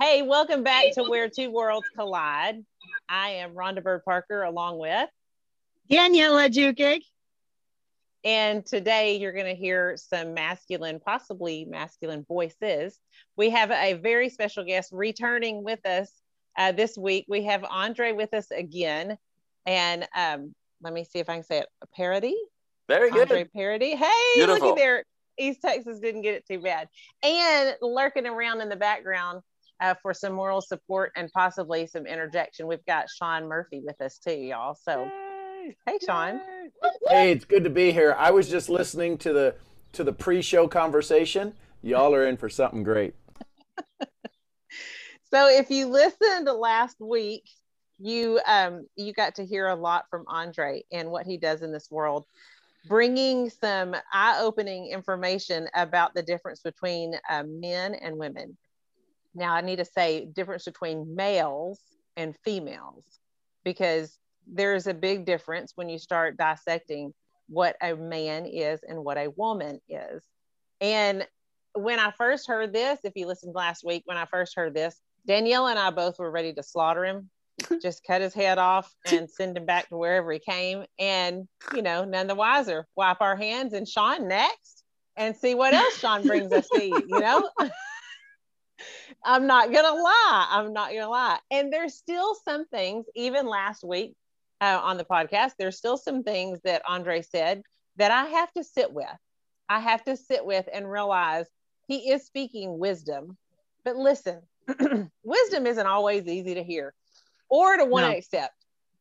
Hey, welcome back to Where Two Worlds Collide. I am Rhonda Bird Parker along with Daniela Jukic. And today you're going to hear some masculine, possibly masculine voices. We have a very special guest returning with us uh, this week. We have Andre with us again. And um, let me see if I can say it a parody. Very good. Andre Paradis. Hey, Beautiful. looky there. East Texas didn't get it too bad. And lurking around in the background uh, for some moral support and possibly some interjection, we've got Sean Murphy with us too, y'all. So, hey, Sean. Hey, it's good to be here. I was just listening to the to the pre-show conversation. Y'all are in for something great. So, if you listened last week, you um, you got to hear a lot from Andre and what he does in this world, bringing some eye-opening information about the difference between uh, men and women. Now, I need to say difference between males and females because there's a big difference when you start dissecting what a man is and what a woman is. And when I first heard this, if you listened last week, when I first heard this, Danielle and I both were ready to slaughter him, just cut his head off and send him back to wherever he came. And, you know, none the wiser. Wipe our hands and Sean next and see what else Sean brings us to eat, you know? I'm not gonna lie. I'm not gonna lie. And there's still some things, even last week uh, on the podcast, there's still some things that Andre said that I have to sit with. I have to sit with and realize he is speaking wisdom. But listen, wisdom isn't always easy to hear or to want to No. accept.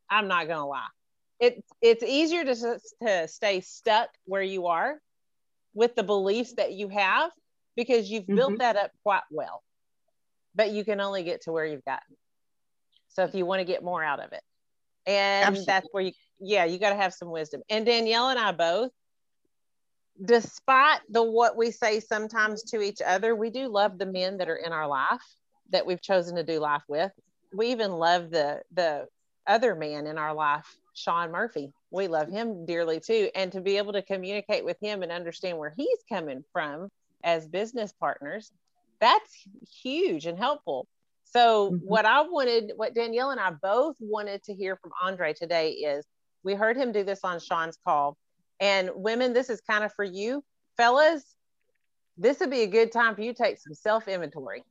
I'm not gonna lie. It's it's easier to, to stay stuck where you are with the beliefs that you have because you've built Mhm. that up quite well. But you can only get to where you've gotten. So if you want to get more out of it. And that's where you yeah, you got to have some wisdom. And Danielle and I both despite the what we say sometimes to each other, we do love the men that are in our life that we've chosen to do life with. We even love the the other man in our life, Sean Murphy. We love him dearly too. And to be able to communicate with him and understand where he's coming from as business partners, that's huge and helpful. So, Mhm. what I wanted, what Danielle and I both wanted to hear from Andre today is we heard him do this on Sean's call. And women, this is kind of for you. Fellas, this would be a good time for you to take some self inventory.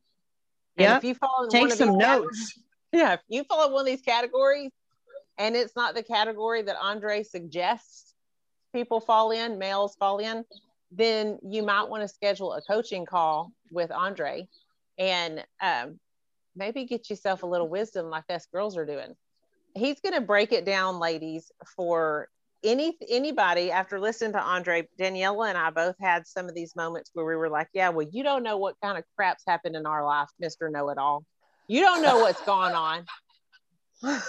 And Yep. if you fall in one Take of some these notes. yeah, if you follow one of these categories and it's not the category that Andre suggests people fall in, males fall in, then you might want to schedule a coaching call with Andre and um, maybe get yourself a little wisdom like us girls are doing. He's going to break it down, ladies, for any anybody after listening to Andre, Daniela and I both had some of these moments where we were like, yeah, well, you don't know what kind of crap's happened in our life, Mr. Know It All. You don't know what's going on.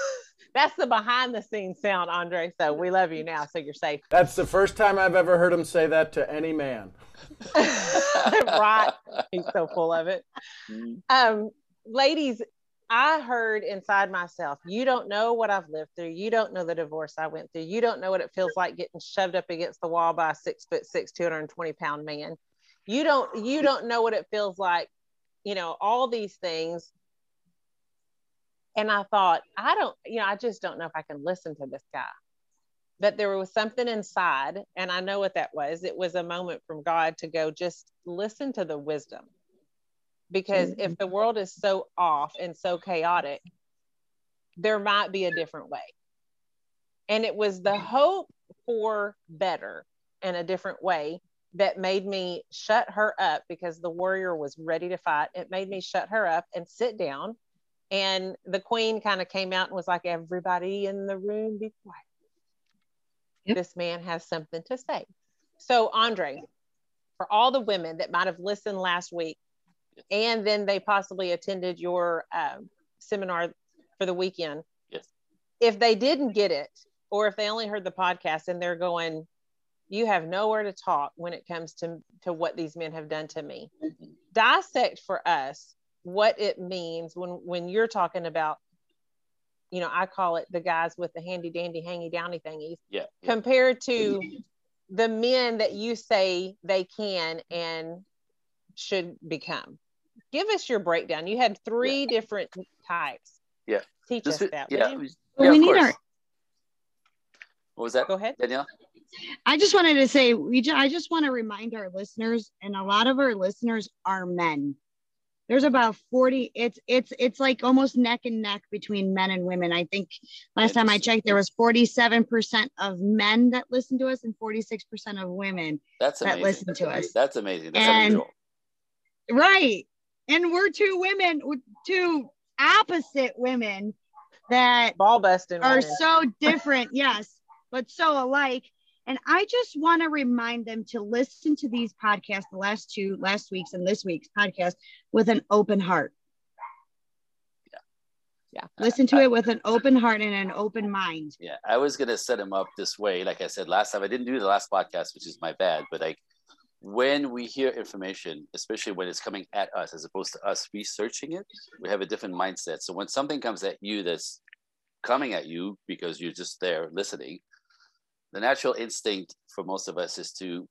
That's the behind the scenes sound, Andre. So we love you now. So you're safe. That's the first time I've ever heard him say that to any man. right. He's so full of it. Mm. Um, ladies, I heard inside myself, you don't know what I've lived through. You don't know the divorce I went through. You don't know what it feels like getting shoved up against the wall by a six foot six, 220 pound man. You don't, you don't know what it feels like, you know, all these things. And I thought, I don't, you know, I just don't know if I can listen to this guy. But there was something inside, and I know what that was. It was a moment from God to go, just listen to the wisdom because if mm-hmm. the world is so off and so chaotic, there might be a different way. And it was the hope for better and a different way that made me shut her up because the warrior was ready to fight. It made me shut her up and sit down. And the queen kind of came out and was like, Everybody in the room, be quiet. Yep. This man has something to say. So, Andre, for all the women that might have listened last week, and then they possibly attended your um, seminar for the weekend. Yes. If they didn't get it, or if they only heard the podcast and they're going, you have nowhere to talk when it comes to, to what these men have done to me. Dissect for us what it means when when you're talking about, you know, I call it the guys with the handy dandy hangy downy thingies Yeah. yeah. compared to the men that you say they can and should become give us your breakdown. You had three yeah. different types. Yeah. Teach Just, us that. Yeah. yeah, well, we need course. our. What was that? Go ahead, Danielle. I just wanted to say we. Ju- I just want to remind our listeners, and a lot of our listeners are men. There's about 40. It's it's it's like almost neck and neck between men and women. I think last time I checked, there was 47% of men that listen to us and 46% of women That's that listen to us. That's amazing. That's and, unusual. Right, and we're two women, two opposite women that ball busting are women. so different. yes, but so alike. And I just want to remind them to listen to these podcasts, the last two, last week's and this week's podcast, with an open heart. Yeah. Yeah. Listen to it with an open heart and an open mind. Yeah. I was going to set him up this way. Like I said last time, I didn't do the last podcast, which is my bad, but like when we hear information, especially when it's coming at us as opposed to us researching it, we have a different mindset. So when something comes at you that's coming at you because you're just there listening, the natural instinct for most of us is to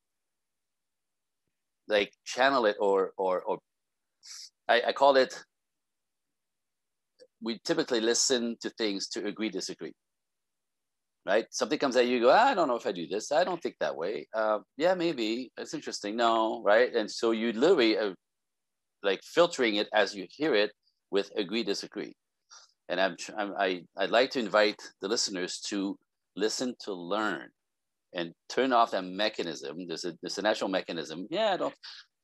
like channel it or or or I, I call it we typically listen to things to agree disagree. Right? Something comes at you, you go i don't know if i do this. I don't think that way. Uh, yeah maybe. It's interesting. No right? And so you literally are like filtering it as you hear it with agree disagree. And i'm, I'm i i'd like to invite the listeners to listen to learn and turn off that mechanism. There's a there's a natural mechanism. Yeah, don't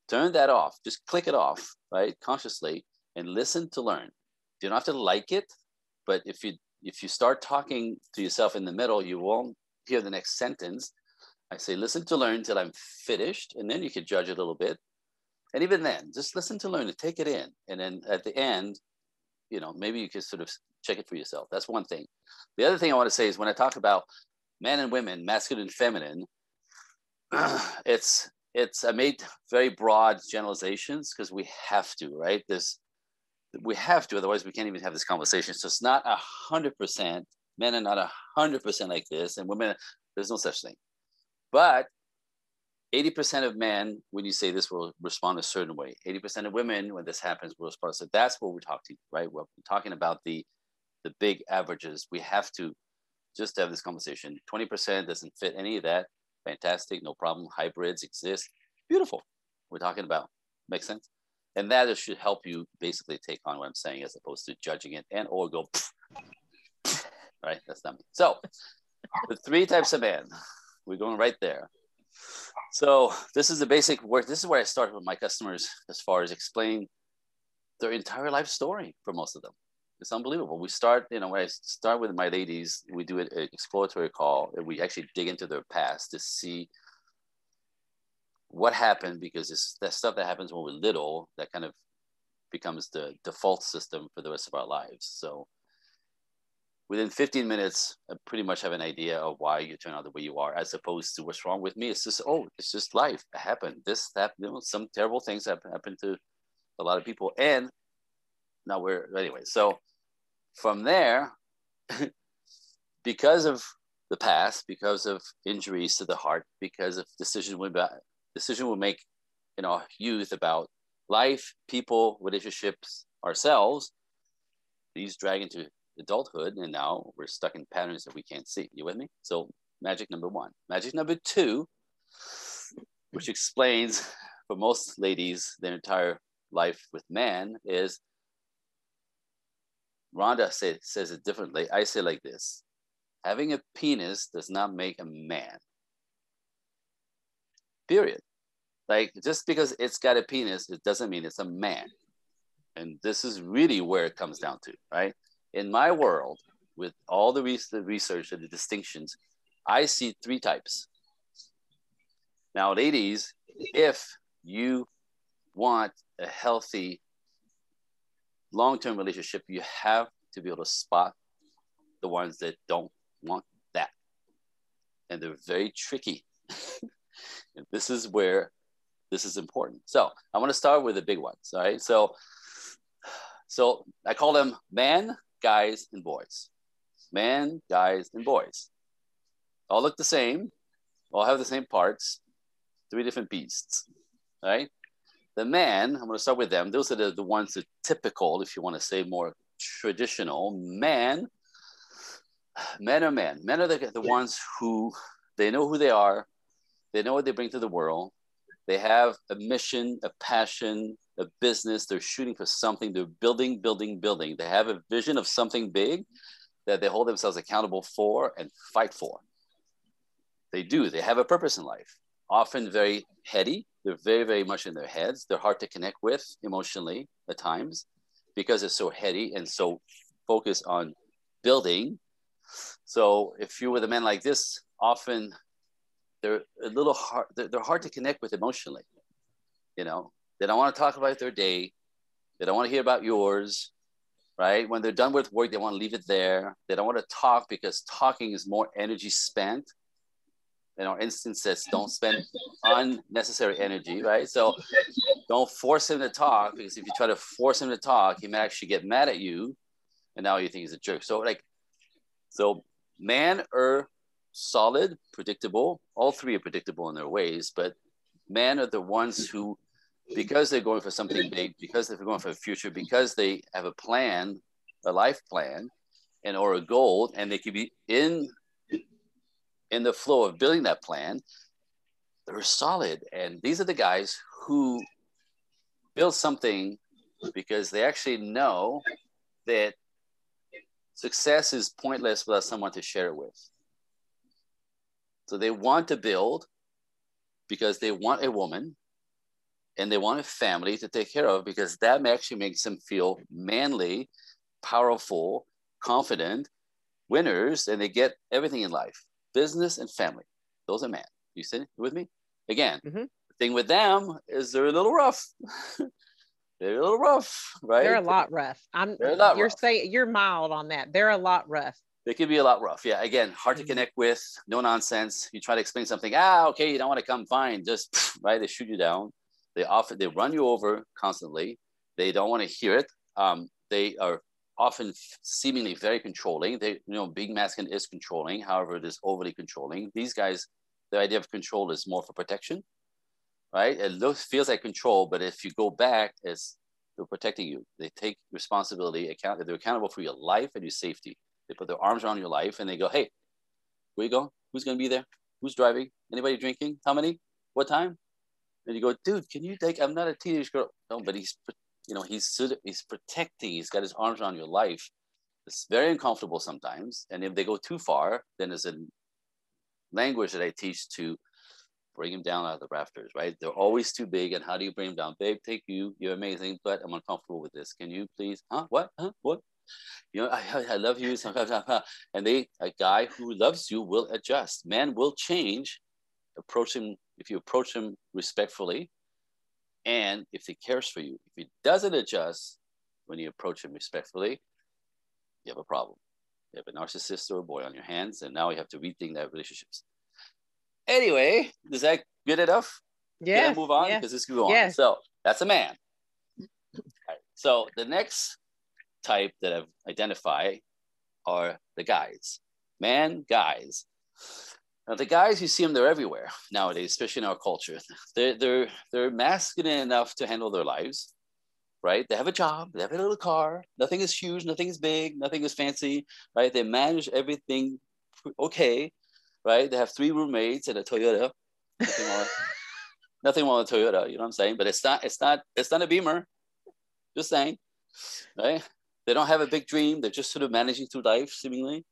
turn that off. Just click it off, right? Consciously and listen to learn. You don't have to like it, but if you if you start talking to yourself in the middle, you won't hear the next sentence. I say listen to learn till I'm finished, and then you can judge a little bit. And even then, just listen to learn and take it in. And then at the end, you know, maybe you could sort of check it for yourself. That's one thing. The other thing I want to say is when I talk about men and women, masculine and feminine, it's it's I made very broad generalizations because we have to, right? There's we have to, otherwise we can't even have this conversation. So it's not a hundred percent. Men are not a hundred percent like this, and women, there's no such thing. But 80% of men, when you say this, will respond a certain way. 80% of women, when this happens, will respond. So that's what we're talking, right? We're talking about the the big averages. We have to just have this conversation. 20% doesn't fit any of that. Fantastic, no problem. Hybrids exist. Beautiful. We're talking about. Makes sense? And that should help you basically take on what I'm saying as opposed to judging it and or go, right? That's not me. So the three types of men, we're going right there. So this is the basic work. This is where I start with my customers as far as explain their entire life story for most of them it's unbelievable. We start, you know, I start with my ladies, we do an exploratory call and we actually dig into their past to see what happened because it's that stuff that happens when we're little that kind of becomes the default system for the rest of our lives. So within 15 minutes, I pretty much have an idea of why you turn out the way you are, as opposed to what's wrong with me. It's just, oh, it's just life. It happened. This, happened. you know, some terrible things have happened to a lot of people. And now we're, anyway, so from there, because of the past, because of injuries to the heart, because of decision we decision we make in our youth about life, people, relationships, ourselves, these drag into adulthood, and now we're stuck in patterns that we can't see. You with me? So magic number one. Magic number two, which explains for most ladies their entire life with man, is Rhonda say, says it differently. I say like this having a penis does not make a man. Period. Like just because it's got a penis, it doesn't mean it's a man. And this is really where it comes down to, right? In my world, with all the research and the distinctions, I see three types. Now, ladies, if you want a healthy long-term relationship, you have to be able to spot the ones that don't want that. And they're very tricky. and this is where this is important. So I want to start with the big ones. All right. So so I call them man, guys, and boys. Man, guys, and boys. All look the same, all have the same parts, three different beasts. Right? The man, I'm going to start with them. Those are the, the ones that typical, if you want to say more traditional. Man, men are men. Men are the, the ones who they know who they are, they know what they bring to the world, they have a mission, a passion, a business. They're shooting for something. They're building, building, building. They have a vision of something big that they hold themselves accountable for and fight for. They do. They have a purpose in life, often very heady. They're very, very much in their heads. They're hard to connect with emotionally at times because they're so heady and so focused on building. So if you're with a man like this, often they're a little hard they're hard to connect with emotionally you know they don't want to talk about their day they don't want to hear about yours right when they're done with work they want to leave it there they don't want to talk because talking is more energy spent in our instances don't spend unnecessary energy right so don't force him to talk because if you try to force him to talk he may actually get mad at you and now you think he's a jerk so like so man or solid, predictable. All three are predictable in their ways, but men are the ones who, because they're going for something big, because they're going for a future, because they have a plan, a life plan, and or a goal, and they could be in in the flow of building that plan. They're solid, and these are the guys who build something because they actually know that success is pointless without someone to share it with. So they want to build because they want a woman and they want a family to take care of because that actually makes them feel manly, powerful, confident, winners, and they get everything in life business and family. Those are men. You see with me? Again, mm-hmm. the thing with them is they're a little rough. they're a little rough, right? They're a lot rough. I'm you're rough. saying you're mild on that. They're a lot rough they can be a lot rough. Yeah, again, hard to mm-hmm. connect with, no nonsense. You try to explain something, ah, okay, you don't want to come, fine, just right. They shoot you down. They often they run you over constantly. They don't want to hear it. Um, they are often seemingly very controlling. They, you know, being masculine is controlling. However, it is overly controlling. These guys, the idea of control is more for protection, right? It looks feels like control, but if you go back, it's they're protecting you. They take responsibility, account. They're accountable for your life and your safety. They put their arms around your life and they go, hey, where you going? Who's going to be there? Who's driving? Anybody drinking? How many? What time? And you go, dude, can you take? I'm not a teenage girl. No, but he's, you know, he's he's protecting. He's got his arms around your life. It's very uncomfortable sometimes. And if they go too far, then there's a language that I teach to bring him down out of the rafters, right? They're always too big. And how do you bring him down? Babe, take you. You're amazing, but I'm uncomfortable with this. Can you please? Huh? What? Huh? What? You know, I, I love you. Sometimes. And they, a guy who loves you will adjust. Man will change. Approach him if you approach him respectfully, and if he cares for you. If he doesn't adjust when you approach him respectfully, you have a problem. You have a narcissist or a boy on your hands, and now you have to rethink that relationships. Anyway, is that good enough? Yeah. Move on because this can go on. Yes. So that's a man. Right. So the next type that I've identified are the guys, man guys. Now the guys, you see them, they're everywhere nowadays, especially in our culture. They're, they're, they're masculine enough to handle their lives, right? They have a job, they have a little car, nothing is huge, nothing is big, nothing is fancy, right? They manage everything okay, right? They have three roommates and a Toyota. Nothing wrong, nothing wrong with Toyota, you know what I'm saying? But it's not, it's not, it's not a Beamer. Just saying, right? They don't have a big dream. They're just sort of managing through life, seemingly.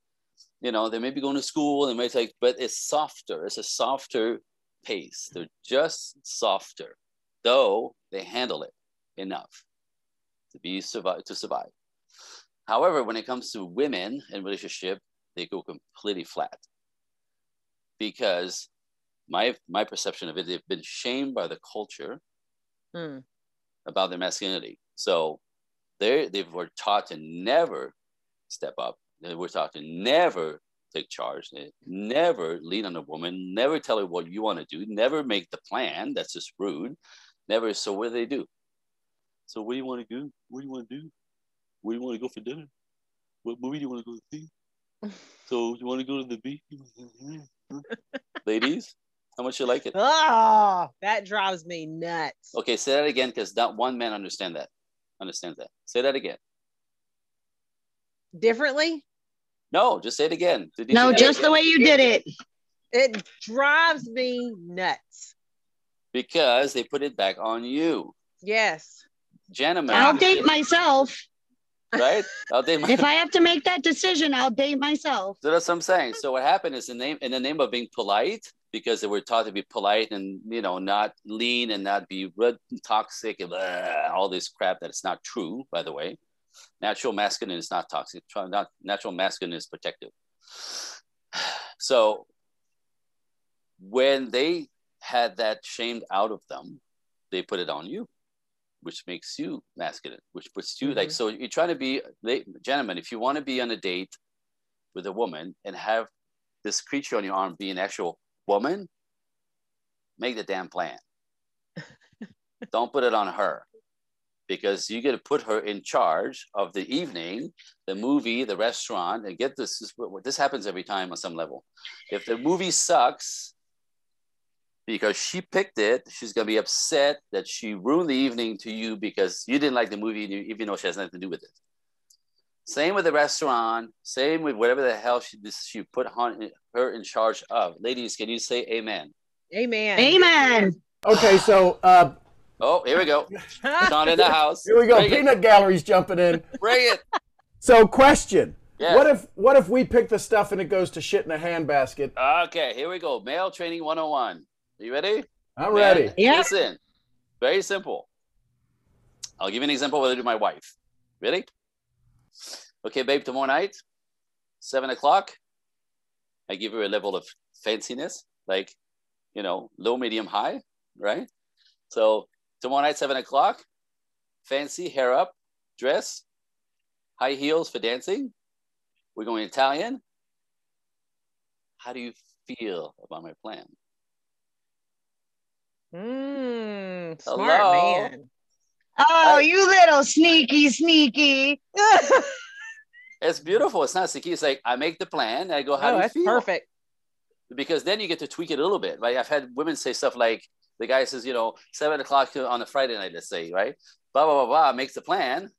You know, they may be going to school they may take, but it's softer. It's a softer pace. They're just softer, though they handle it enough to be survive to survive. However, when it comes to women in relationship, they go completely flat because my my perception of it, they've been shamed by the culture hmm. about their masculinity. So they they were taught to never step up. They were taught to never take charge, never lean on a woman, never tell her what you want to do, never make the plan. That's just rude. Never. So what do they do? So what do you want to do? What do you want to do? Where do you want to go for dinner? What movie do you want to go to see? so you want to go to the beach? Ladies, How much you like it? Oh, that drives me nuts. Okay, say that again because not one man understand that. Understands that. Say that again. Differently? No, just say it again. Did you No, just again? the way you did it. It drives me nuts. because they put it back on you, Yes. gentlemen. I'll date myself. right? I'll date my. If I have to make that decision, I'll date myself. So that's what I'm saying. So what happened is in name in the name of being polite, because they were taught to be polite and you know not lean and not be red, toxic and blah, all this crap that is not true. By the way, natural masculine is not toxic. Not natural masculine is protective. So when they had that shamed out of them, they put it on you, which makes you masculine, which puts you like mm-hmm. so. You're trying to be, gentlemen, if you want to be on a date with a woman and have this creature on your arm be an actual woman, make the damn plan. Don't put it on her because you get to put her in charge of the evening, the movie, the restaurant, and get this. This, this happens every time on some level. If the movie sucks because she picked it, she's gonna be upset that she ruined the evening to you because you didn't like the movie, even though she has nothing to do with it. Same with the restaurant. Same with whatever the hell she this, she put on, her in charge of. Ladies, can you say amen? Amen. Amen. Okay, so uh, Oh, here we go. Sean in the house. here we go. Bring it. Peanut Gallery's jumping in. Bring it. So, question: Yeah. What if what if we pick the stuff and it goes to shit in a handbasket? Okay, here we go. Male training 101. Are you ready? I'm Man, ready. Yeah. Listen, very simple. I'll give you an example what I do with my wife. Ready? Okay, babe, tomorrow night, seven o'clock, I give her a level of fanciness, like, you know, low, medium, high, right? So tomorrow night, seven o'clock, fancy, hair up, dress, high heels for dancing. We're going Italian. How do you feel about my plan? Mm, smart Hello? man. Oh, you little sneaky, sneaky. It's beautiful. It's not sneaky. It's like I make the plan. I go, how oh, do you that's feel? perfect. Because then you get to tweak it a little bit. Like I've had women say stuff like, the guy says, you know, seven o'clock on a Friday night, let's say, right? Blah blah blah blah. Makes the plan,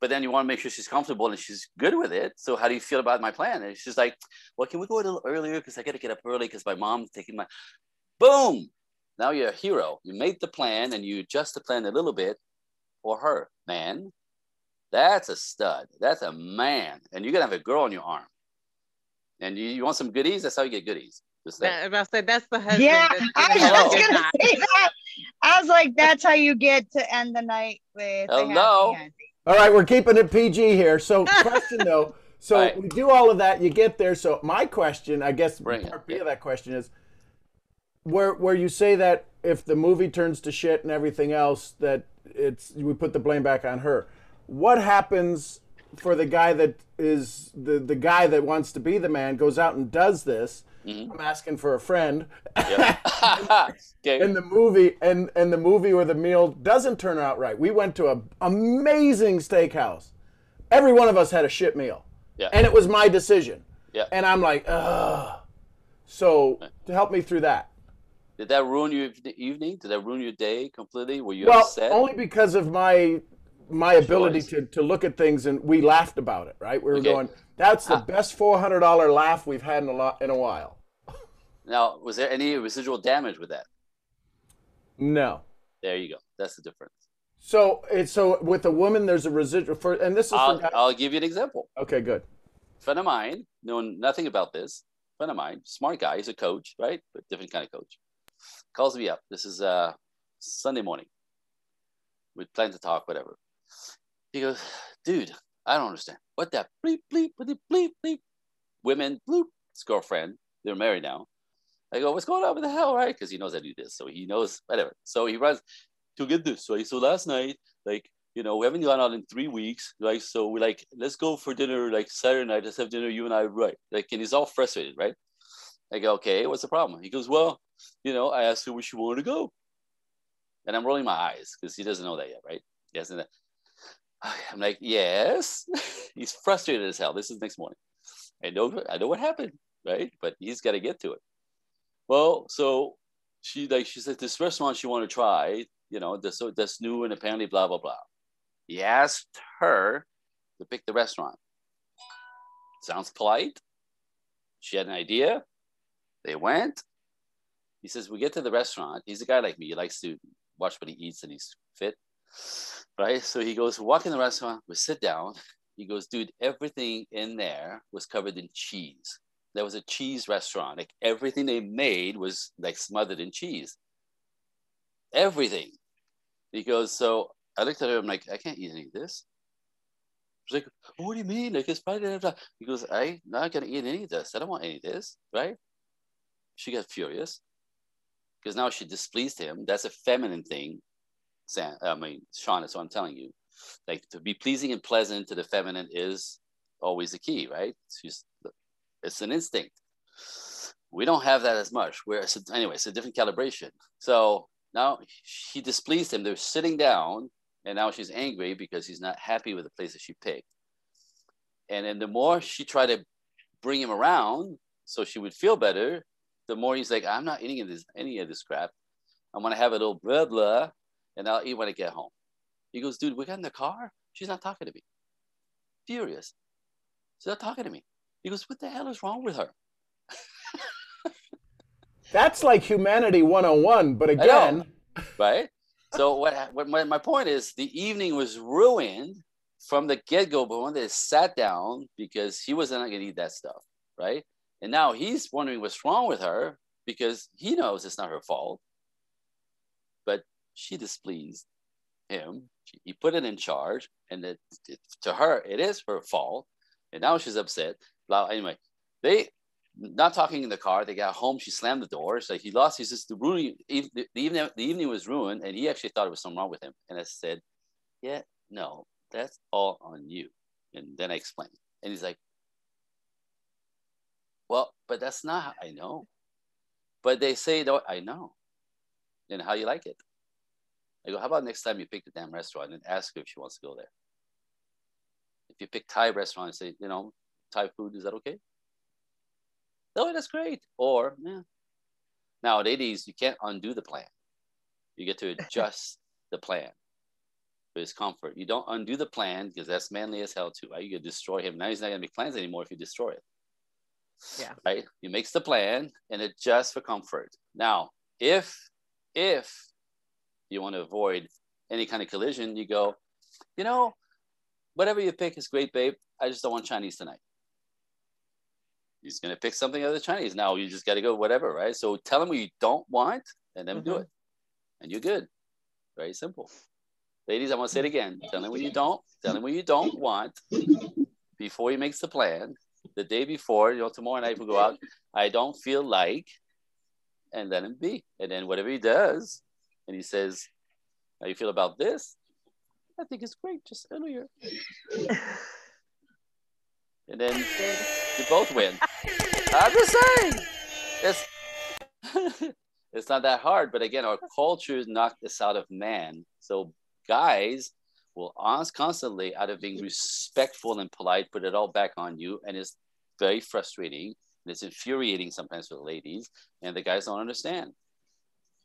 but then you want to make sure she's comfortable and she's good with it. So how do you feel about my plan? And she's like, well, can we go a little earlier because I got to get up early because my mom's taking my. Boom! Now you're a hero. You made the plan and you adjust the plan a little bit for her, man. That's a stud. That's a man. And you're gonna have a girl on your arm. And you, you want some goodies? That's how you get goodies. Just That, that. about to say that's the husband. Yeah, that's I was just gonna say that. I was like, that's how you get to end the night with a happy Hello? All right, we're keeping it PG here. So, question though. So Right. we do all of that. You get there. So my question, I guess, Bring it, part B yeah. of that question is, where where you say that if the movie turns to shit and everything else, that it's we put the blame back on her. What happens for the guy that is the the guy that wants to be the man goes out and does this? Mhm. I'm asking for a friend. And the movie and and the movie or the meal doesn't turn out right. We went to a amazing steakhouse. Every one of us had a shit meal. Yeah. And it was my decision. Yeah. And I'm like, ugh. So to help me through that. Did that ruin your evening? Did that ruin your day completely? Were you Well, upset? only because of my my ability Choice. to, to look at things and we laughed about it, right? We were Okay. going, that's the Ah. best four hundred dollar laugh we've had in a lot in a while. Now, was there any residual damage with that? No. There you go. That's the difference. So it's so with a woman there's a residual for and this is I'll, guys. I'll give you an example. Okay, good. friend of mine, knowing nothing about this, friend of mine, smart guy, he's a coach, right? But different kind of coach. Calls me up. This is uh Sunday morning. We plan to talk, whatever. He goes, dude, I don't understand. What that bleep bleep bleep bleep bleep. Women bloop. His girlfriend. They're married now. I go, what's going on with the hell, right? Because he knows I do this, so he knows whatever. So he runs to get this right. So last night, like you know, we haven't gone out in three weeks, right? So we're like, let's go for dinner, like Saturday night, let's have dinner, you and I, right? Like, and he's all frustrated, right? I go, okay, what's the problem? He goes, well, you know, I asked her where she wanted to go. And I'm rolling my eyes because he doesn't know that yet, right? He hasn't. Oh, I'm like, yes. he's frustrated as hell. This is next morning. I know, I know what happened, right? But he's got to get to it. Well, so she like she said this restaurant she want to try, you know, this so that's new and apparently blah blah blah. He asked her to pick the restaurant. Sounds polite. She had an idea. They went. He says, We get to the restaurant. He's a guy like me. He likes to watch what he eats and he's fit. Right. So he goes, Walk in the restaurant. We sit down. He goes, Dude, everything in there was covered in cheese. There was a cheese restaurant. Like everything they made was like smothered in cheese. Everything. He goes, So I looked at her. I'm like, I can't eat any of this. She's like, what do you mean? Like it's probably He goes, I'm not gonna eat any of this. I don't want any of this, right? She got furious because now she displeased him. That's a feminine thing. Sam, I mean, that's what I'm telling you. Like to be pleasing and pleasant to the feminine is always the key, right? She's, it's an instinct. We don't have that as much. Where anyway, it's a different calibration. So now she displeased him. They're sitting down and now she's angry because he's not happy with the place that she picked. And then the more she tried to bring him around so she would feel better, the more he's like, I'm not eating any of this crap. I'm gonna have a little blah blah, and I'll eat when I get home. He goes, dude, we got in the car. She's not talking to me. Furious. She's not talking to me. He goes, what the hell is wrong with her? That's like humanity 101, but again, right? so what, what my, my point is the evening was ruined from the get-go but when they sat down because he wasn't going to eat that stuff right and now he's wondering what's wrong with her because he knows it's not her fault she displeased him he put it in charge and it, it, to her it is her fault and now she's upset blah anyway they not talking in the car. They got home. She slammed the door. So he lost. He's just the ruining the evening. The evening was ruined, and he actually thought it was something wrong with him. And I said, "Yeah, no, that's all on you." And then I explained, and he's like, "Well, but that's not how I know." But they say, "No, I know." And how you like it? I go, "How about next time you pick the damn restaurant and ask her if she wants to go there?" If you pick Thai restaurant and say, "You know, Thai food, is that okay?" oh, that's great. Or, yeah. Now, ladies, you can't undo the plan. You get to adjust the plan for his comfort. You don't undo the plan because that's manly as hell too, right? You destroy him. Now he's not gonna make plans anymore if you destroy it. Yeah. Right? He makes the plan and adjusts for comfort. Now, if if you want to avoid any kind of collision, you go, you know, whatever you pick is great, babe. I just don't want Chinese tonight he's going to pick something other Chinese. Now you just got to go whatever, right? So tell him what you don't want and then mm-hmm. do it. And you're good. Very simple. Ladies, I want to say it again. Tell him what you don't, tell him what you don't want before he makes the plan. The day before, you know, tomorrow night we'll go out. I don't feel like, and let him be. And then whatever he does, and he says, How you feel about this? I think it's great, just earlier. and then you both win. I'm just saying, it's it's not that hard. But again, our culture knocked this out of man. So guys will ask constantly out of being respectful and polite, put it all back on you, and it's very frustrating. And it's infuriating sometimes for the ladies, and the guys don't understand.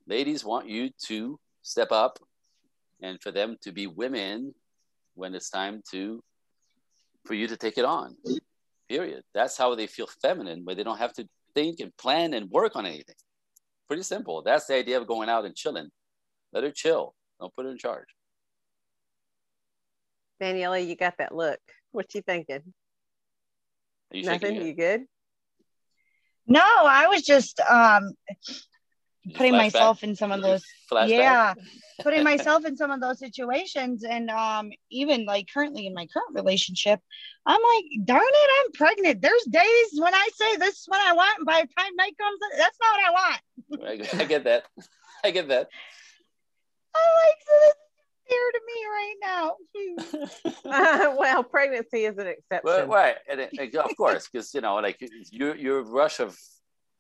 Ladies want you to step up and for them to be women when it's time to for you to take it on period. That's how they feel feminine, where they don't have to think and plan and work on anything. Pretty simple. That's the idea of going out and chilling. Let her chill. Don't put her in charge. Daniela, you got that look. What you thinking? You Nothing. You good? No, I was just um putting myself in some of those Flashback? yeah putting myself in some of those situations and um even like currently in my current relationship i'm like darn it i'm pregnant. There's days when i say this is what i want and by the time night comes that's not what i want. I get that. I get that. I'm like so this is fair to me right now. Uh, well pregnancy is an exception. well, right. And it, of course because you know like your your rush of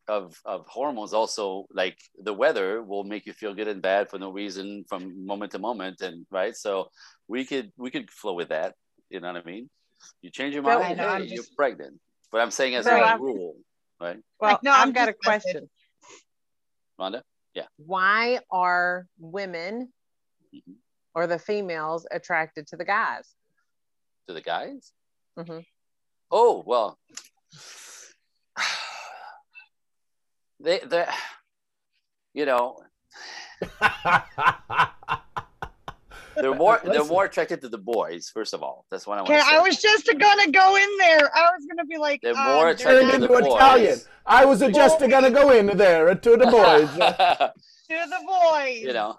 of of hormones also like the weather will make you feel good and bad for no reason from moment to moment and right so we could we could flow with that you know what i mean you change your mind well, hey, just... you're pregnant but i'm saying as a rule right well no i've got a question Rhonda? Yeah. Why are women Mhm. or the females attracted to the guys? To the guys? mm-hmm. Oh, well. They, they, you know, they're more they're more attracted to the boys. First of all, that's what I want Okay, to say. I was just gonna go in there. I was gonna be like, They're um, more they're attracted Turned to not the into boys. Italian. I was just gonna go in there to the boys. to the boys. you know,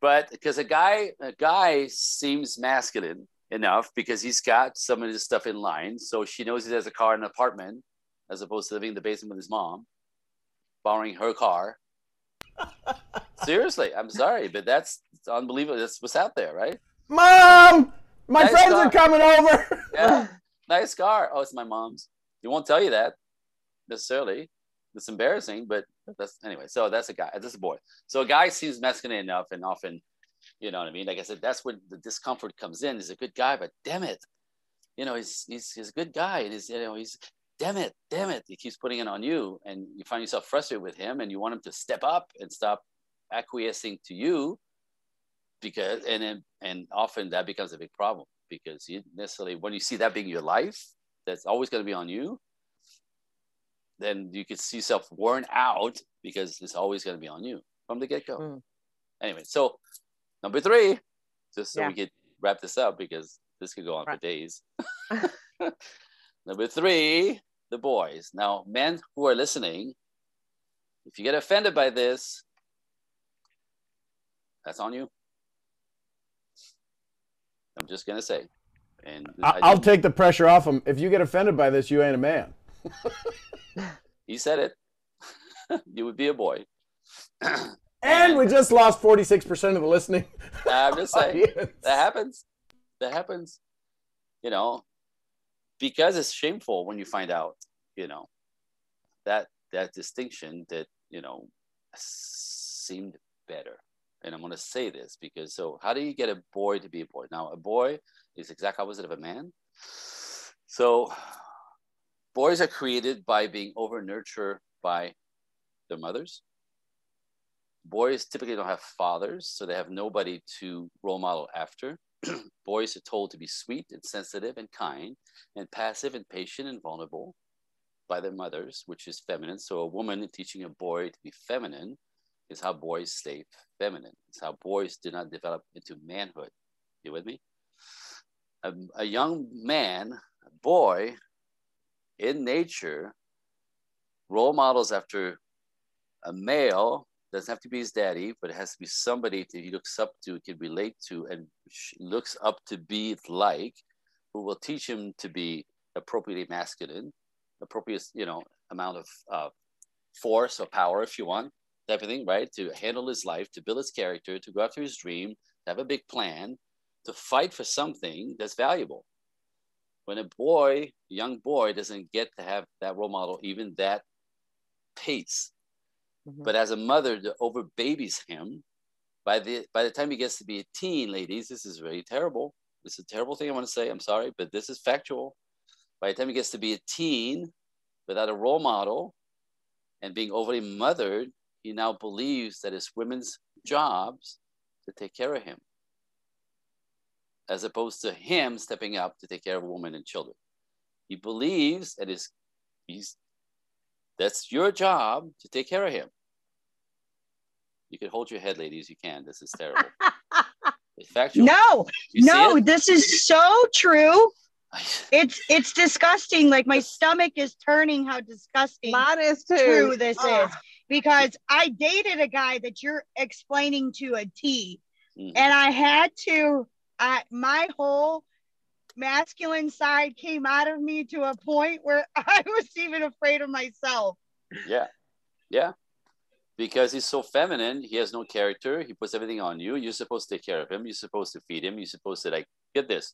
but because a guy a guy seems masculine enough because he's got some of his stuff in line, so she knows he has a car and an apartment, as opposed to living in the basement with his mom, borrowing her car. Seriously, I'm sorry, but that's unbelievable. That's what's out there, right? Mom, my Nice friends car. are coming over. Yeah, nice car. Oh, it's my mom's. He won't tell you that necessarily. It's embarrassing, but that's anyway. So that's a guy. That's a boy. So a guy seems masculine enough, and often, you know what I mean. Like I said, that's when the discomfort comes in. He's a good guy, but damn it, you know, he's he's he's a good guy, and he's you know he's damn it, damn it. He keeps putting it on you, and you find yourself frustrated with him, and you want him to step up and stop acquiescing to you, because and then and often that becomes a big problem because you necessarily when you see that being your life, that's always going to be on you then you could see yourself worn out because it's always going to be on you from the get-go Mm. anyway so number three just so Yeah. we could wrap this up because this could go on for days number three the boys. Now men who are listening if you get offended by this that's on you. I'm just going to say. And I- I I'll take the pressure off him. If you get offended by this, you ain't a man. he said it. You would be a boy. And we just lost 46% of the listening i'm just saying. audience. that happens. That happens. You know because it's shameful when you find out you know that that distinction that you know seemed better. And i'm going to say this because so how do you get a boy to be a boy? Now a boy is exact opposite of a man. So boys are created by being over nurtured by their mothers. Boys typically don't have fathers so they have nobody to role model after boys are told to be sweet and sensitive and kind and passive and patient and vulnerable by their mothers, which is feminine. So a woman teaching a boy to be feminine is how boys stay feminine. It's how boys do not develop into manhood. You with me? A, a young man, a boy, in nature, role models after a male doesn't have to be his daddy, but it has to be somebody that he looks up to, can relate to, and looks up to be like, who will teach him to be appropriately masculine, appropriate, you know, amount of uh, force or power, if you want, type of thing, right? To handle his life, to build his character, to go after his dream, to have a big plan, to fight for something that's valuable. When a boy, young boy, doesn't get to have that role model, even that pace, Mhm. but as a mother that over babies him, by the by the time he gets to be a teen, ladies, this is very terrible. This is a terrible thing I want to say. I'm sorry, but this is factual. By the time he gets to be a teen, without a role model, and being overly mothered, he now believes that it's women's jobs to take care of him, as opposed to him stepping up to take care of women and children. He believes and is he's that's your job to take care of him. You can hold your head, ladies. You can. This is terrible. It's factual. No, no, it? this is so true. It's it's disgusting. Like my stomach is turning. How disgusting Mine is too. true this Ugh. is because I dated a guy that you're explaining to a T, Mhm. and I had to. I my whole masculine side came out of me to a point where I was even afraid of myself. Yeah. Yeah. Because he's so feminine, he has no character. He puts everything on you. You're supposed to take care of him. You're supposed to feed him. You're supposed to like get this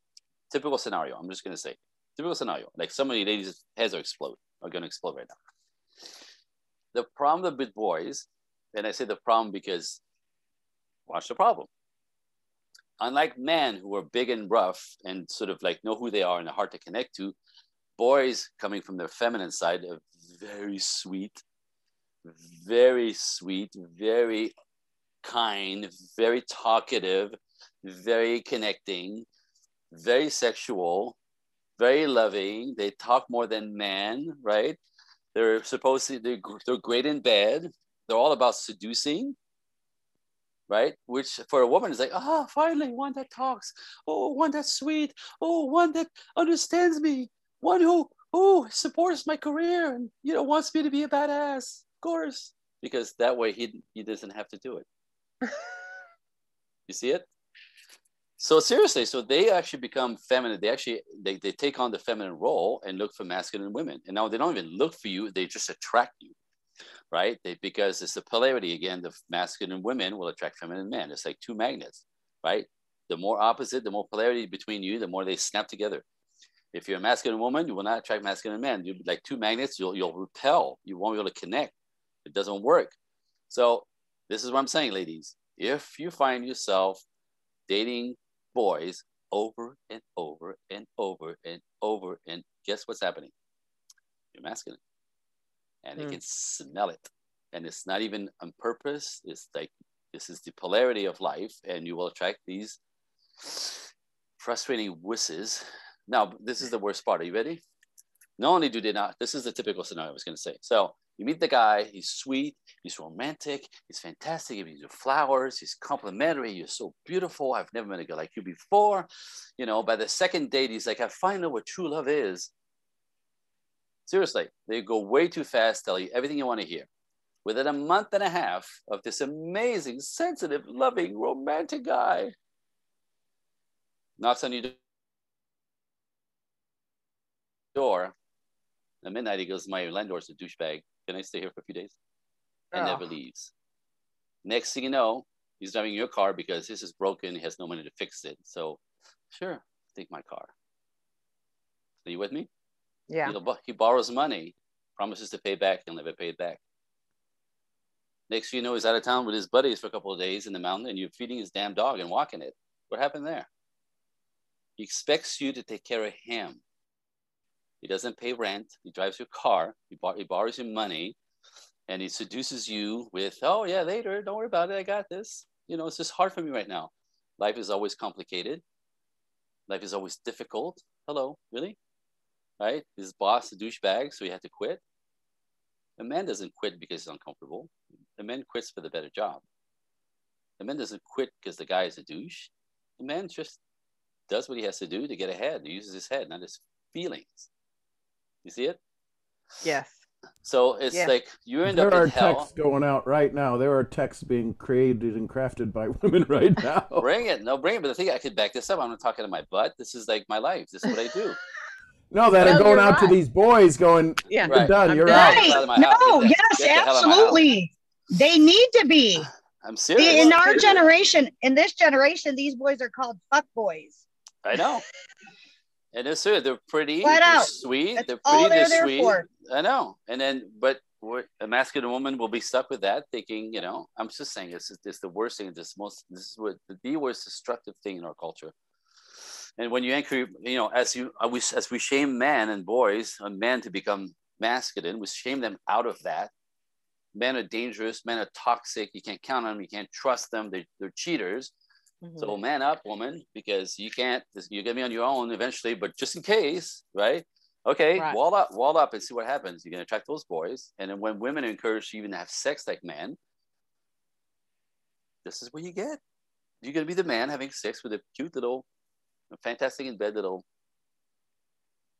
typical scenario. I'm just gonna say typical scenario. Like so many ladies' heads are explode are gonna explode right now. The problem with boys, and I say the problem because watch the problem. Unlike men who are big and rough and sort of like know who they are and are hard to connect to, boys coming from their feminine side are very sweet, very sweet, very kind, very talkative, very connecting, very sexual, very loving. They talk more than men, right? They're supposed to, they're, they're great in bed. They're all about seducing, right? Which for a woman is like, ah, oh, finally, one that talks. Oh, one that's sweet. Oh, one that understands me. One who, who supports my career and, you know, wants me to be a badass. Course. Because that way he, he doesn't have to do it. you see it? So seriously, so they actually become feminine. They actually they, they take on the feminine role and look for masculine women. And now they don't even look for you; they just attract you, right? They, because it's the polarity again. The masculine women will attract feminine men. It's like two magnets, right? The more opposite, the more polarity between you, the more they snap together. If you're a masculine woman, you will not attract masculine men. You like two magnets, you'll you'll repel. You won't be able to connect. It doesn't work. So this is what I'm saying, ladies. If you find yourself dating boys over and over and over and over. And guess what's happening? You're masculine. And mm. they can smell it. And it's not even on purpose. It's like this is the polarity of life, and you will attract these frustrating wusses. Now, this is the worst part. Are you ready? Not only do they not, this is the typical scenario I was going to say. So you meet the guy, he's sweet, he's romantic, he's fantastic, he gives you flowers, he's complimentary, you're so beautiful. I've never met a girl like you before. You know, by the second date, he's like, I find out what true love is. Seriously, they go way too fast, tell you everything you want to hear. Within a month and a half of this amazing, sensitive, loving, romantic guy, knocks on your door. At midnight, he goes, My landlord's a douchebag. Can I stay here for a few days? And oh. never leaves. Next thing you know, he's driving your car because his is broken. He has no money to fix it. So, sure, take my car. Are you with me? Yeah. He'll, he borrows money, promises to pay back, he'll never pay it back. Next thing you know, he's out of town with his buddies for a couple of days in the mountain, and you're feeding his damn dog and walking it. What happened there? He expects you to take care of him. He doesn't pay rent. He drives your car. He, bar- he borrows your money, and he seduces you with, "Oh yeah, later. Don't worry about it. I got this." You know, it's just hard for me right now. Life is always complicated. Life is always difficult. Hello, really? Right? His boss a douchebag, so he had to quit. A man doesn't quit because he's uncomfortable. A man quits for the better job. A man doesn't quit because the guy is a douche. The man just does what he has to do to get ahead. He uses his head, not his feelings. You see it? Yes. So it's yeah. like you end there up are in hell. texts going out right now. There are texts being created and crafted by women right now. bring it, no, bring it. But the thing I could back this up. I'm not talking to my butt. This is like my life. This is what I do. no, that no, are going out right. to these boys, going, "Yeah, you're right. done. I'm you're right. out." No, yes, absolutely. They need to be. I'm serious. In our generation, in this generation, these boys are called fuck boys. I know. And it's true. They're pretty. Flat they're out. sweet. That's they're pretty. They're, they're sweet. For. I know. And then, but a masculine woman will be stuck with that, thinking, you know, I'm just saying, it's, it's the worst thing. This most. This is what the worst destructive thing in our culture. And when you anchor, you know, as you uh, as we shame men and boys, and men to become masculine, we shame them out of that. Men are dangerous. Men are toxic. You can't count on them. You can't trust them. They're, they're cheaters Mm-hmm. So man up, woman, because you can't. You're gonna be on your own eventually. But just in case, right? Okay, right. wall up, wall up, and see what happens. You're gonna attract those boys, and then when women are encouraged to even have sex like men, this is what you get. You're gonna be the man having sex with a cute little, fantastic in bed little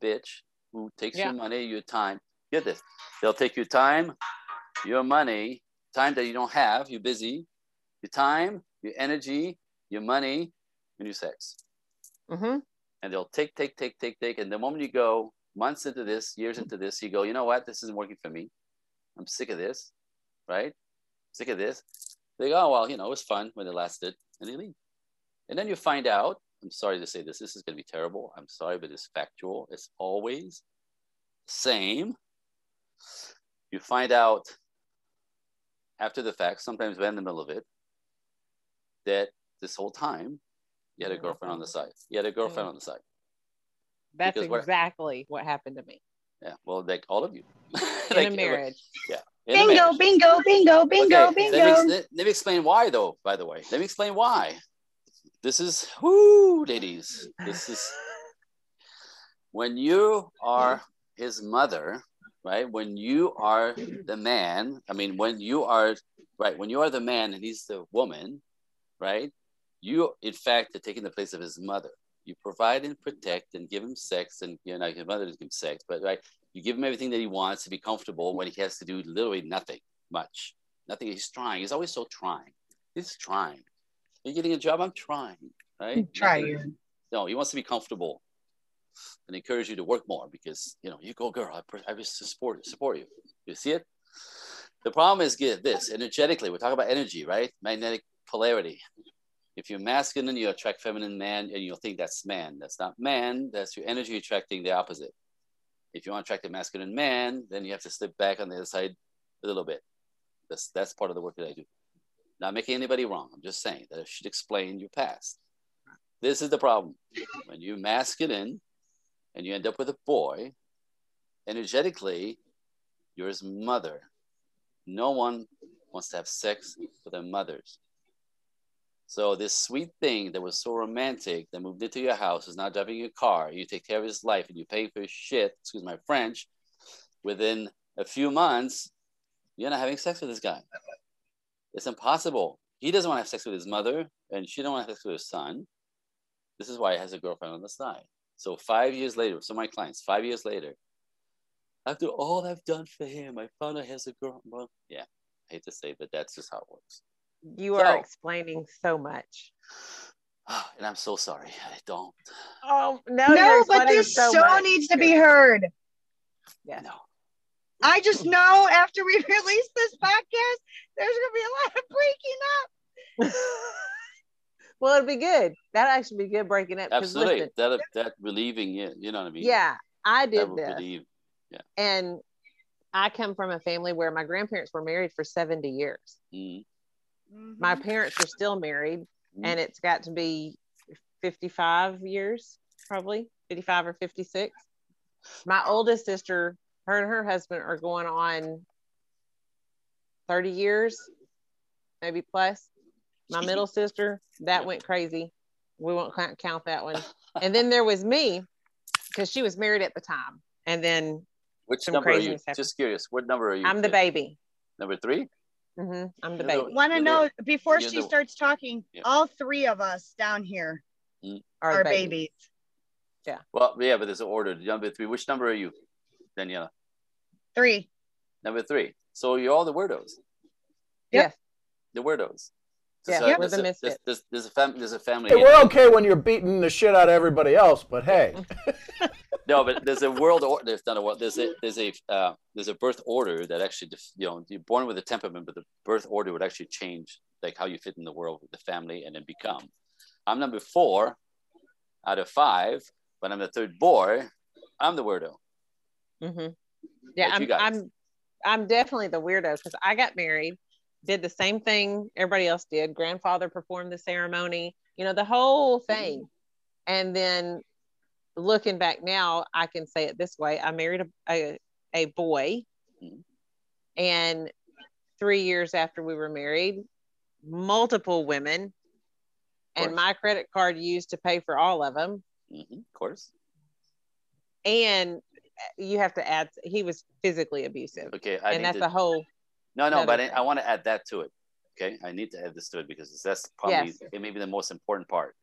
bitch who takes yeah. your money, your time. Get this. They'll take your time, your money, time that you don't have, you're busy, your time, your energy, your money, and your sex. Mm-hmm. And they'll take, take, take, take, take. And the moment you go months into this, years into this, you go, you know what? This isn't working for me. I'm sick of this, right? Sick of this. They go, oh, well, you know, it was fun when it lasted, and they leave. And then you find out, I'm sorry to say this, this is going to be terrible. I'm sorry, but it's factual. It's always same. You find out after the fact, sometimes we're in the middle of it, that this whole time, you had a girlfriend on the side. You had a girlfriend on the side. That's because exactly what, what, happened to me. Yeah, well, like all of you. In like, a marriage. Yeah, in a Bingo, marriage. bingo, bingo, bingo, Okay, bingo. Let me, let, let me explain why, though. By the way, let me explain why. This is whoo, ladies. This is when you are his mother, right? When you are the man. I mean, when you are right, when you are the man and he's the woman, right? You, in fact, are taking the place of his mother. You provide and protect and give him sex, and you know, his mother doesn't give him sex, but right, you give him everything that he wants to be comfortable when he has to do literally nothing much. Nothing. He's trying. He's always so trying. He's trying. You're you getting a job? I'm trying. Right? Try Nothing- you. No, he wants to be comfortable and encourage you to work more because you know you go, girl. I, I just support support you. You see it. The problem is get this energetically. We're talking about energy, right? Magnetic polarity. If you're masculine, you attract feminine man, and you'll think that's man. That's not man. That's your energy attracting the opposite. If you want to attract a masculine man, then you have to slip back on the other side a little bit. That's that's part of the work that I do. Not making anybody wrong. I'm just saying that I should explain your past. This is the problem. When you masculine and you end up with a boy, energetically, you're his mother. No one wants to have sex with their mothers. So this sweet thing that was so romantic that moved into your house is now driving your car. You take care of his life and you pay for his shit, excuse my French, within a few months, you're not having sex with this guy. It's impossible. He doesn't want to have sex with his mother, and she don't want to have sex with his son. This is why he has a girlfriend on the side. So five years later, of my clients, five years later, after all I've done for him, I found out he has a girl. Well, yeah, I hate to say, but that's just how it works. You are So- explaining so much. And I'm so sorry. I don't. Oh no, No, but this so, much. needs to be heard. Yeah. No. I just know after we release this podcast, there's gonna be a lot of breaking up. well, it'd be good. That'd actually be good breaking up. Absolutely. listen, that that relieving it. You know what I mean? yeah, I did would this, relieve. and I come from a family where my grandparents were married for 70 years. Mm-hmm. Mm, My parents are still married, Mhm. and it's got to be 55 years, probably 55 or 56. My oldest sister, her and her husband are going on 30 years, maybe plus. My middle sister, that went crazy. We won't count- count that one. And then there was me, because she was married at the time. And then Which Some number are you? happened. Just curious. What number are you? I'm the baby. Number three? Hmm I'm the You're baby. Want to You're know before she the- starts talking? Yeah. All three of us down here Are are the baby. babies. Well, yeah, but there's an order. Number three. Which number are you, Daniela? Three. Number three. So you're all the weirdos. Yes. The weirdos. Yeah, So we're there's the a- There's, there's, there's a fam- there's a family. Hey, we're okay when you're beating the shit out of everybody else, but hey, No, but there's a world order. There's not a world. There's a there's a uh, there's a birth order that actually def- you know you're born with a temperament, but the birth order would actually change like how you fit in the world with the family and then become. I'm number four out of five, but I'm the third boy. I'm the weirdo. Mm-hmm. Yeah, I'm. I'm I'm definitely the weirdo because I got married, did the same thing everybody else did. Grandfather performed the ceremony, you know, the whole thing. And then looking back now, I can say it this way: I married a a, a boy, and three years after we were married, multiple women, and my credit card used to pay for all of them. hmm of course. And you have to add, he was physically abusive, Okay, I and that's to, a whole no, no, but I. I want to add that to it. Okay, I need to add this to it because that's probably Yes. it may be the most important part.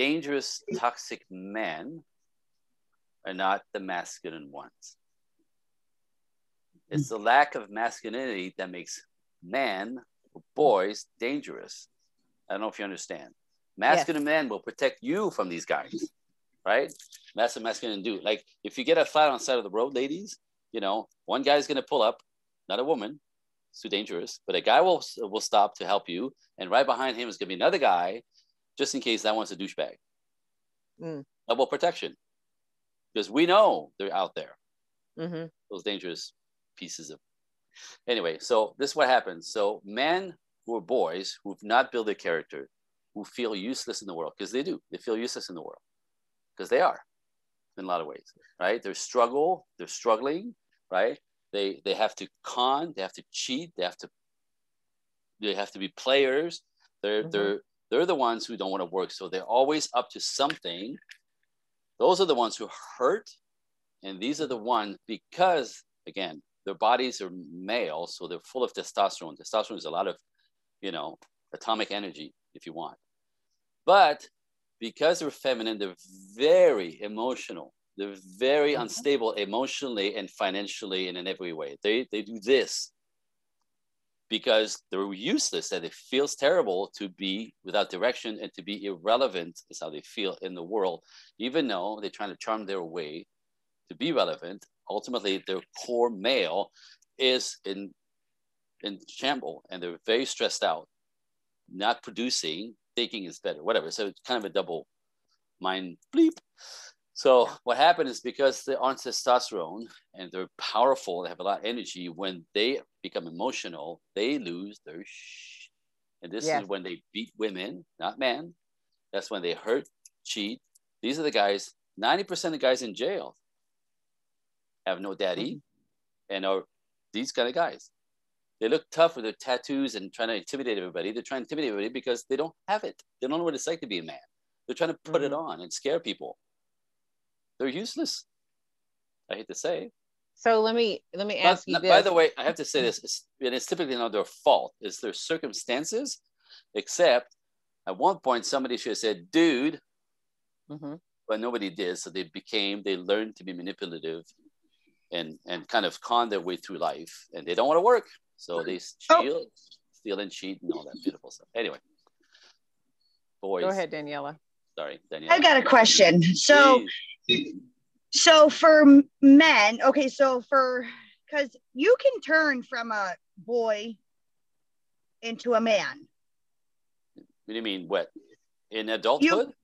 Dangerous, toxic men are not the masculine ones. It's the lack of masculinity that makes men, boys, dangerous. I don't know if you understand. Masculine men will protect you from these guys, right? That's what masculine do. Like if you get a fight on the side of the road, ladies, you know, one guy's gonna pull up, not a woman, it's too dangerous, but a guy will will stop to help you, and right behind him is gonna be another guy, just in case that one's a douchebag. Mm. Double protection, because we know they're out there hmm those dangerous pieces of anyway so this is what happens so men who are boys who've not built their character who feel useless in the world because they do they feel useless in the world because they are in a lot of ways, right? They're struggle, they're struggling, right? They they have to con, they have to cheat, they have to they have to be players. They're mm-hmm. they're they're the ones who don't want to work, so they're always up to something. Those are the ones who hurt, and these are the ones because again their bodies are male, so they're full of testosterone. Testosterone is a lot of, you know, atomic energy, if you want. But because they're feminine, they're very emotional. They're very mm-hmm. unstable emotionally and financially and in every way. They, they do this because they're useless and it feels terrible to be without direction and to be irrelevant is how they feel in the world, even though they're trying to charm their way to be relevant. Ultimately, their core male is in in shamble and they're very stressed out, not producing, thinking is better, whatever. So it's kind of a double mind bleep. So what happened is because they're on testosterone and they're powerful, they have a lot of energy. When they become emotional, they lose their sh. And this yes. is when they beat women, not men. That's when they hurt, cheat. These are the guys. Ninety percent of guys in jail have no daddy, mm-hmm. and are these kind of guys. They look tough with their tattoos and trying to intimidate everybody. They're trying to intimidate everybody because they don't have it. They don't know what it's like to be a man. They're trying to put mm-hmm. it on and scare people. They're useless. I hate to say. So let me let me ask you. This. By the way, I have to say this, it's, and it's typically not their fault. It's their circumstances, except at one point somebody should have said, "Dude," mm-hmm. but nobody did. So they became they learned to be manipulative, and and kind of con their way through life, and they don't want to work, so they oh. steal, oh. steal and cheat and all that beautiful stuff. Anyway, boys. Go ahead, Daniela. Sorry, Daniela. I got a question. So. Please so for men, okay, so for because you can turn from a boy into a man. What do you mean? What in adulthood? You,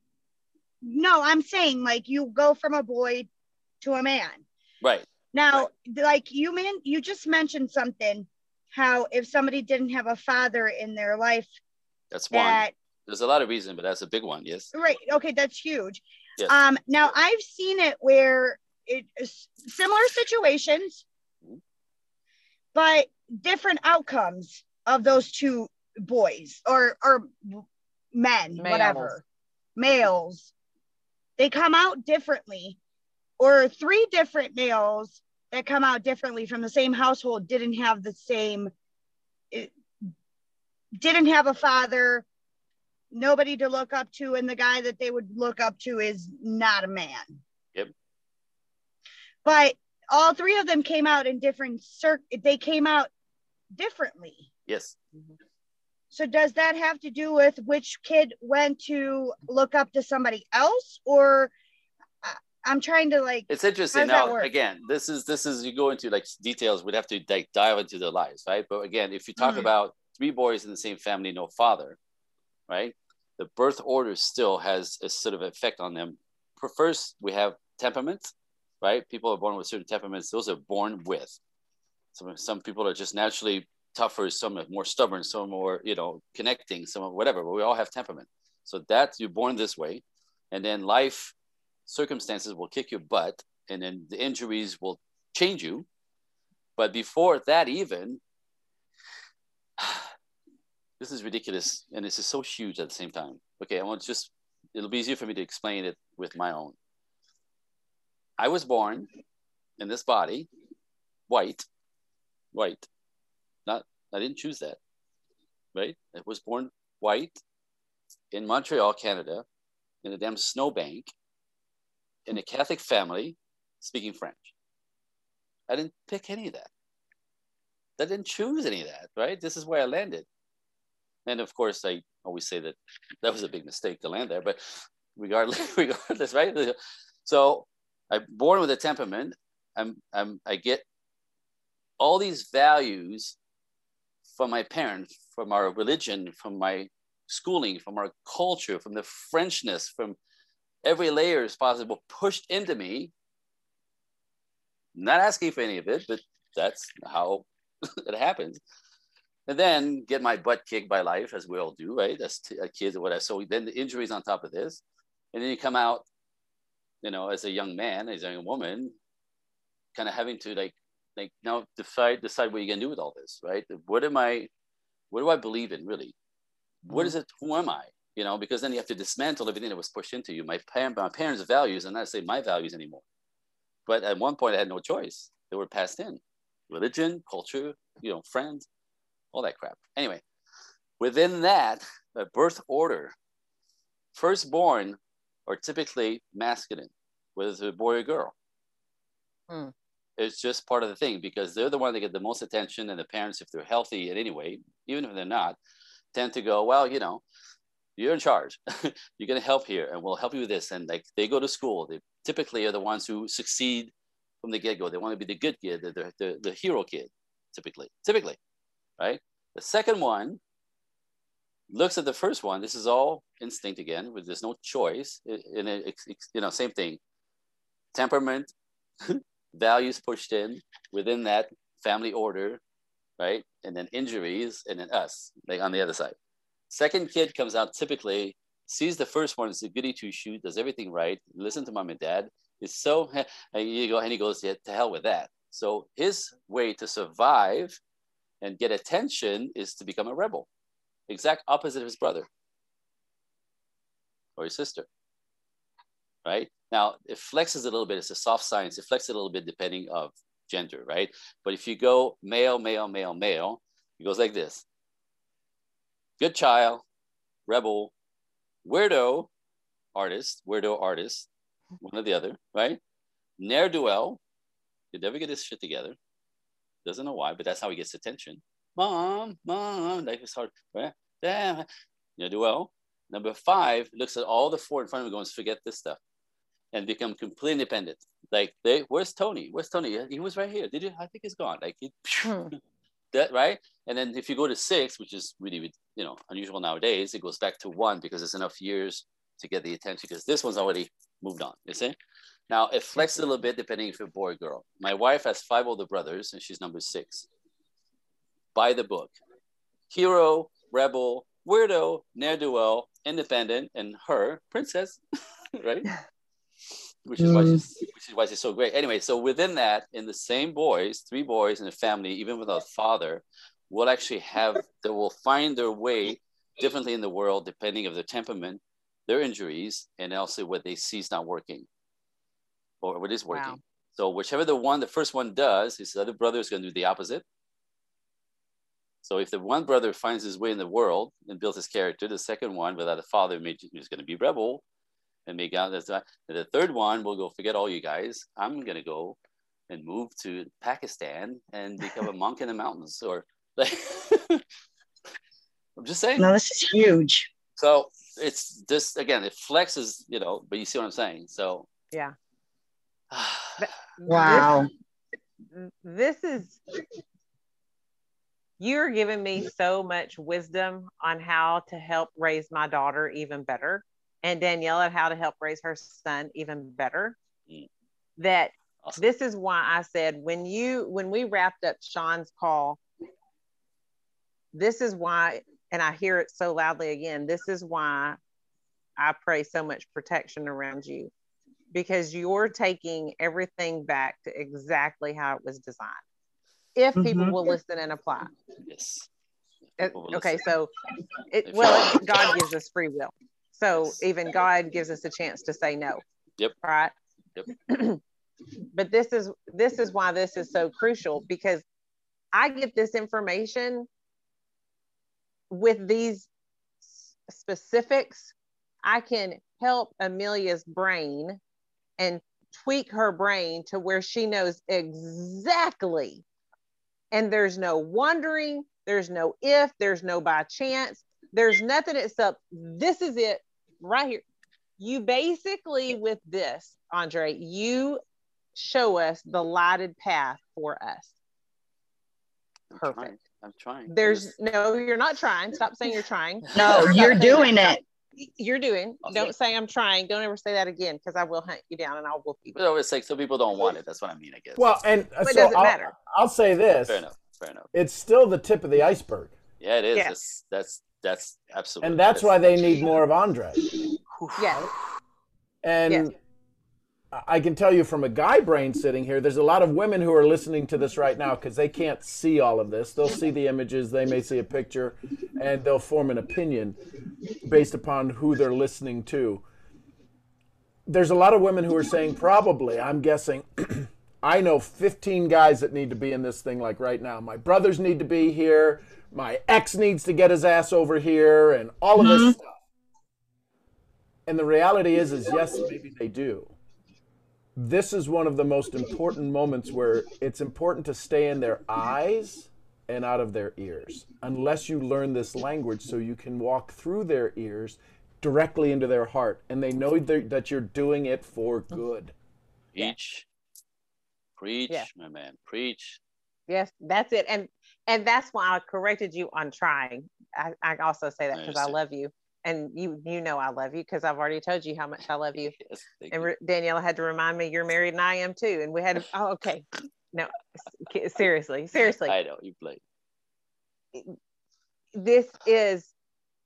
no, I'm saying like you go from a boy to a man. Right. Now, right. like you man, you just mentioned something. How if somebody didn't have a father in their life, that's that, one. There's a lot of reason, but that's a big one. Yes. Right. Okay, that's huge. Yes. Um, now I've seen it where it is similar situations, but different outcomes of those two boys or or men, males. whatever, males. They come out differently, or three different males that come out differently from the same household didn't have the same, it, didn't have a father, nobody to look up to, and the guy that they would look up to is not a man. Yep. But all three of them came out in different circ. They came out differently. Yes. So does that have to do with which kid went to look up to somebody else, or I'm trying to like. It's interesting. Now, again, this is this is you go into like details. We'd have to like dive into their lives, right? But again, if you talk mm-hmm. about three boys in the same family, no father, right? the birth order still has a sort of effect on them. First, we have temperament, right? People are born with certain temperaments. Those are born with. Some, some people are just naturally tougher. Some are more stubborn. Some more, you know, connecting. Some whatever. But we all have temperament. So that you're born this way, and then life circumstances will kick your butt, and then the injuries will change you. But before that, even this is ridiculous and this is so huge at the same time. Okay i want to just it'll be easier for me to explain it with my own. I was born in this body white white. Not i didn't choose that right? I was born white in montreal canada in a damn snowbank in a catholic family speaking french. I didn't pick any of that. I didn't choose any of that, right? This is where I landed. And of course, I always say that that was a big mistake to land there, but regardless, regardless, right? So I'm born with a temperament. I'm, I'm, I get all these values from my parents, from our religion, from my schooling, from our culture, from the Frenchness, from every layer is possible pushed into me. Not asking for any of it, but that's how it happens and then get my butt kicked by life, as we all do, right? As t- kids or whatever. So then the injuries on top of this, and then you come out you know, as a young man, as a young woman, kind of having to like, like now decide decide what you're gonna do with all this, right? What am I? What do I believe in, really? What Mm-hmm. it? Who am I? You know, because then you have to dismantle everything that was pushed into you. My, par- my parents' values, and not say my values anymore. But at one point, I had no choice. They were passed in religion, culture, you know, friends, all that crap. Anyway, within that, a birth order, firstborn are typically masculine, whether it's a boy or girl. Hmm. It's just part of the thing because they're the one that get the most attention, and the parents, if they're healthy in any way, even if they're not, tend to go, well, you know, you're in charge. you're going to help here, and we'll help you with this. And like they go to school, they typically are the ones who succeed from the get go. They want to be the good kid, the, the, the, the hero kid, typically. Typically, right? The second one looks at the first one. This is all instinct again, where there's no choice. In it, you know, same thing. Temperament, values pushed in within that family order, right? And then injuries, and then us, like on the other side. Second kid comes out typically sees the first one is a goody two shoot, does everything right, listen to mom and dad. Is so and you go and he goes yeah, to hell with that. So his way to survive and get attention is to become a rebel, exact opposite of his brother or his sister. Right now, it flexes a little bit. It's a soft science. It flexes a little bit depending of gender, right? But if you go male, male, male, male, it goes like this: good child, rebel, weirdo, artist, weirdo artist, one or the other, right? Ne'er do well, you never get this shit together. Doesn't know why, but that's how he gets attention. Mom, mom, life is hard. Damn, ne'er do well. Number five looks at all the four in front of him, and goes, forget this stuff, and become completely independent. Like, they, where's Tony? Where's Tony? He was right here. Did you? I think he's gone. Like, he, Hmm. that right. And then if you go to six, which is really you know unusual nowadays, it goes back to one because it's enough years to get the attention because this one's already moved on. You see. Now it flexes a little bit depending if you're a boy or girl. My wife has five older brothers and she's number six. By the book, hero, rebel, weirdo, ne'er do well, independent, and her princess, right? Which is why mm. she's which is why she's so great. Anyway, so within that, in the same boys, three boys in a family, even without a father, will actually have they will find their way differently in the world depending of their temperament, their injuries, and also what they see is not working or what is working. Wow. So whichever the one, the first one does, his other brother is going to do the opposite. So if the one brother finds his way in the world and builds his character, the second one, without a father, may, is going to be rebel and make out that's and the third one will go, forget all you guys. I'm going to go and move to Pakistan and become a monk in the mountains or like, I'm just saying. No, this is huge. So it's just, again, it flexes, you know, but you see what I'm saying? So Yeah. Wow. This, this is you're giving me so much wisdom on how to help raise my daughter even better and Danielle on how to help raise her son even better. That Awesome. this is why I said when you when we wrapped up Sean's call, this is why, and I hear it so loudly again, this is why I pray so much protection around you because you're taking everything back to exactly how it was designed. If people Mhm. will listen and apply. yes. Uh, People will Okay, listen. so it well, it- God gives us free will. So even God gives us a chance to say no. Yep. Right. Yep. but this is this is why this is so crucial because I get this information with these specifics. I can help Amelia's brain and tweak her brain to where she knows exactly and there's no wondering, there's no if, there's no by chance, there's nothing except this is it right here. You basically, with this, Andre, you show us the lighted path for us. I'm trying. Perfect. I'm trying. There's no, you're not trying. Stop saying you're trying. No, Stop you're doing it. You're doing. Awesome. Don't say I'm trying. Don't ever say that again because I will hunt you down and I'll whoop you. Well, it's like some people don't want it. That's what I mean, I guess. Well, and uh, But it doesn't I'll, matter. I'll say this: fair enough. Fair enough. it's still the tip of the iceberg, Yeah, it is. Yeah. It's, that's that's absolutely. and that's why they need more of Andre. yeah. And Yes. I can tell you from a guy brain sitting here, there's a lot of women who are listening to this right now because they can't see all of this. They'll see the images, they may see a picture, and they'll form an opinion based upon who they're listening to. There's a lot of women who are saying, probably, I'm guessing, I know 15 guys that need to be in this thing like right now. My brothers need to be here. My ex needs to get his ass over here, and all of this mm-hmm. stuff. And the reality is, is yes, maybe they do this is one of the most important moments where it's important to stay in their eyes and out of their ears unless you learn this language so you can walk through their ears directly into their heart and they know that you're doing it for good. Preach. Preach yeah. my man. Preach. Yes that's it. And and that's why i corrected you on trying. I, I also say that because I, I love you and you you know I love you because I've already told you how much I love you. Yes, and you. Daniela had to remind me you're married and I am too. And we had oh okay, no seriously seriously. I know you play. This is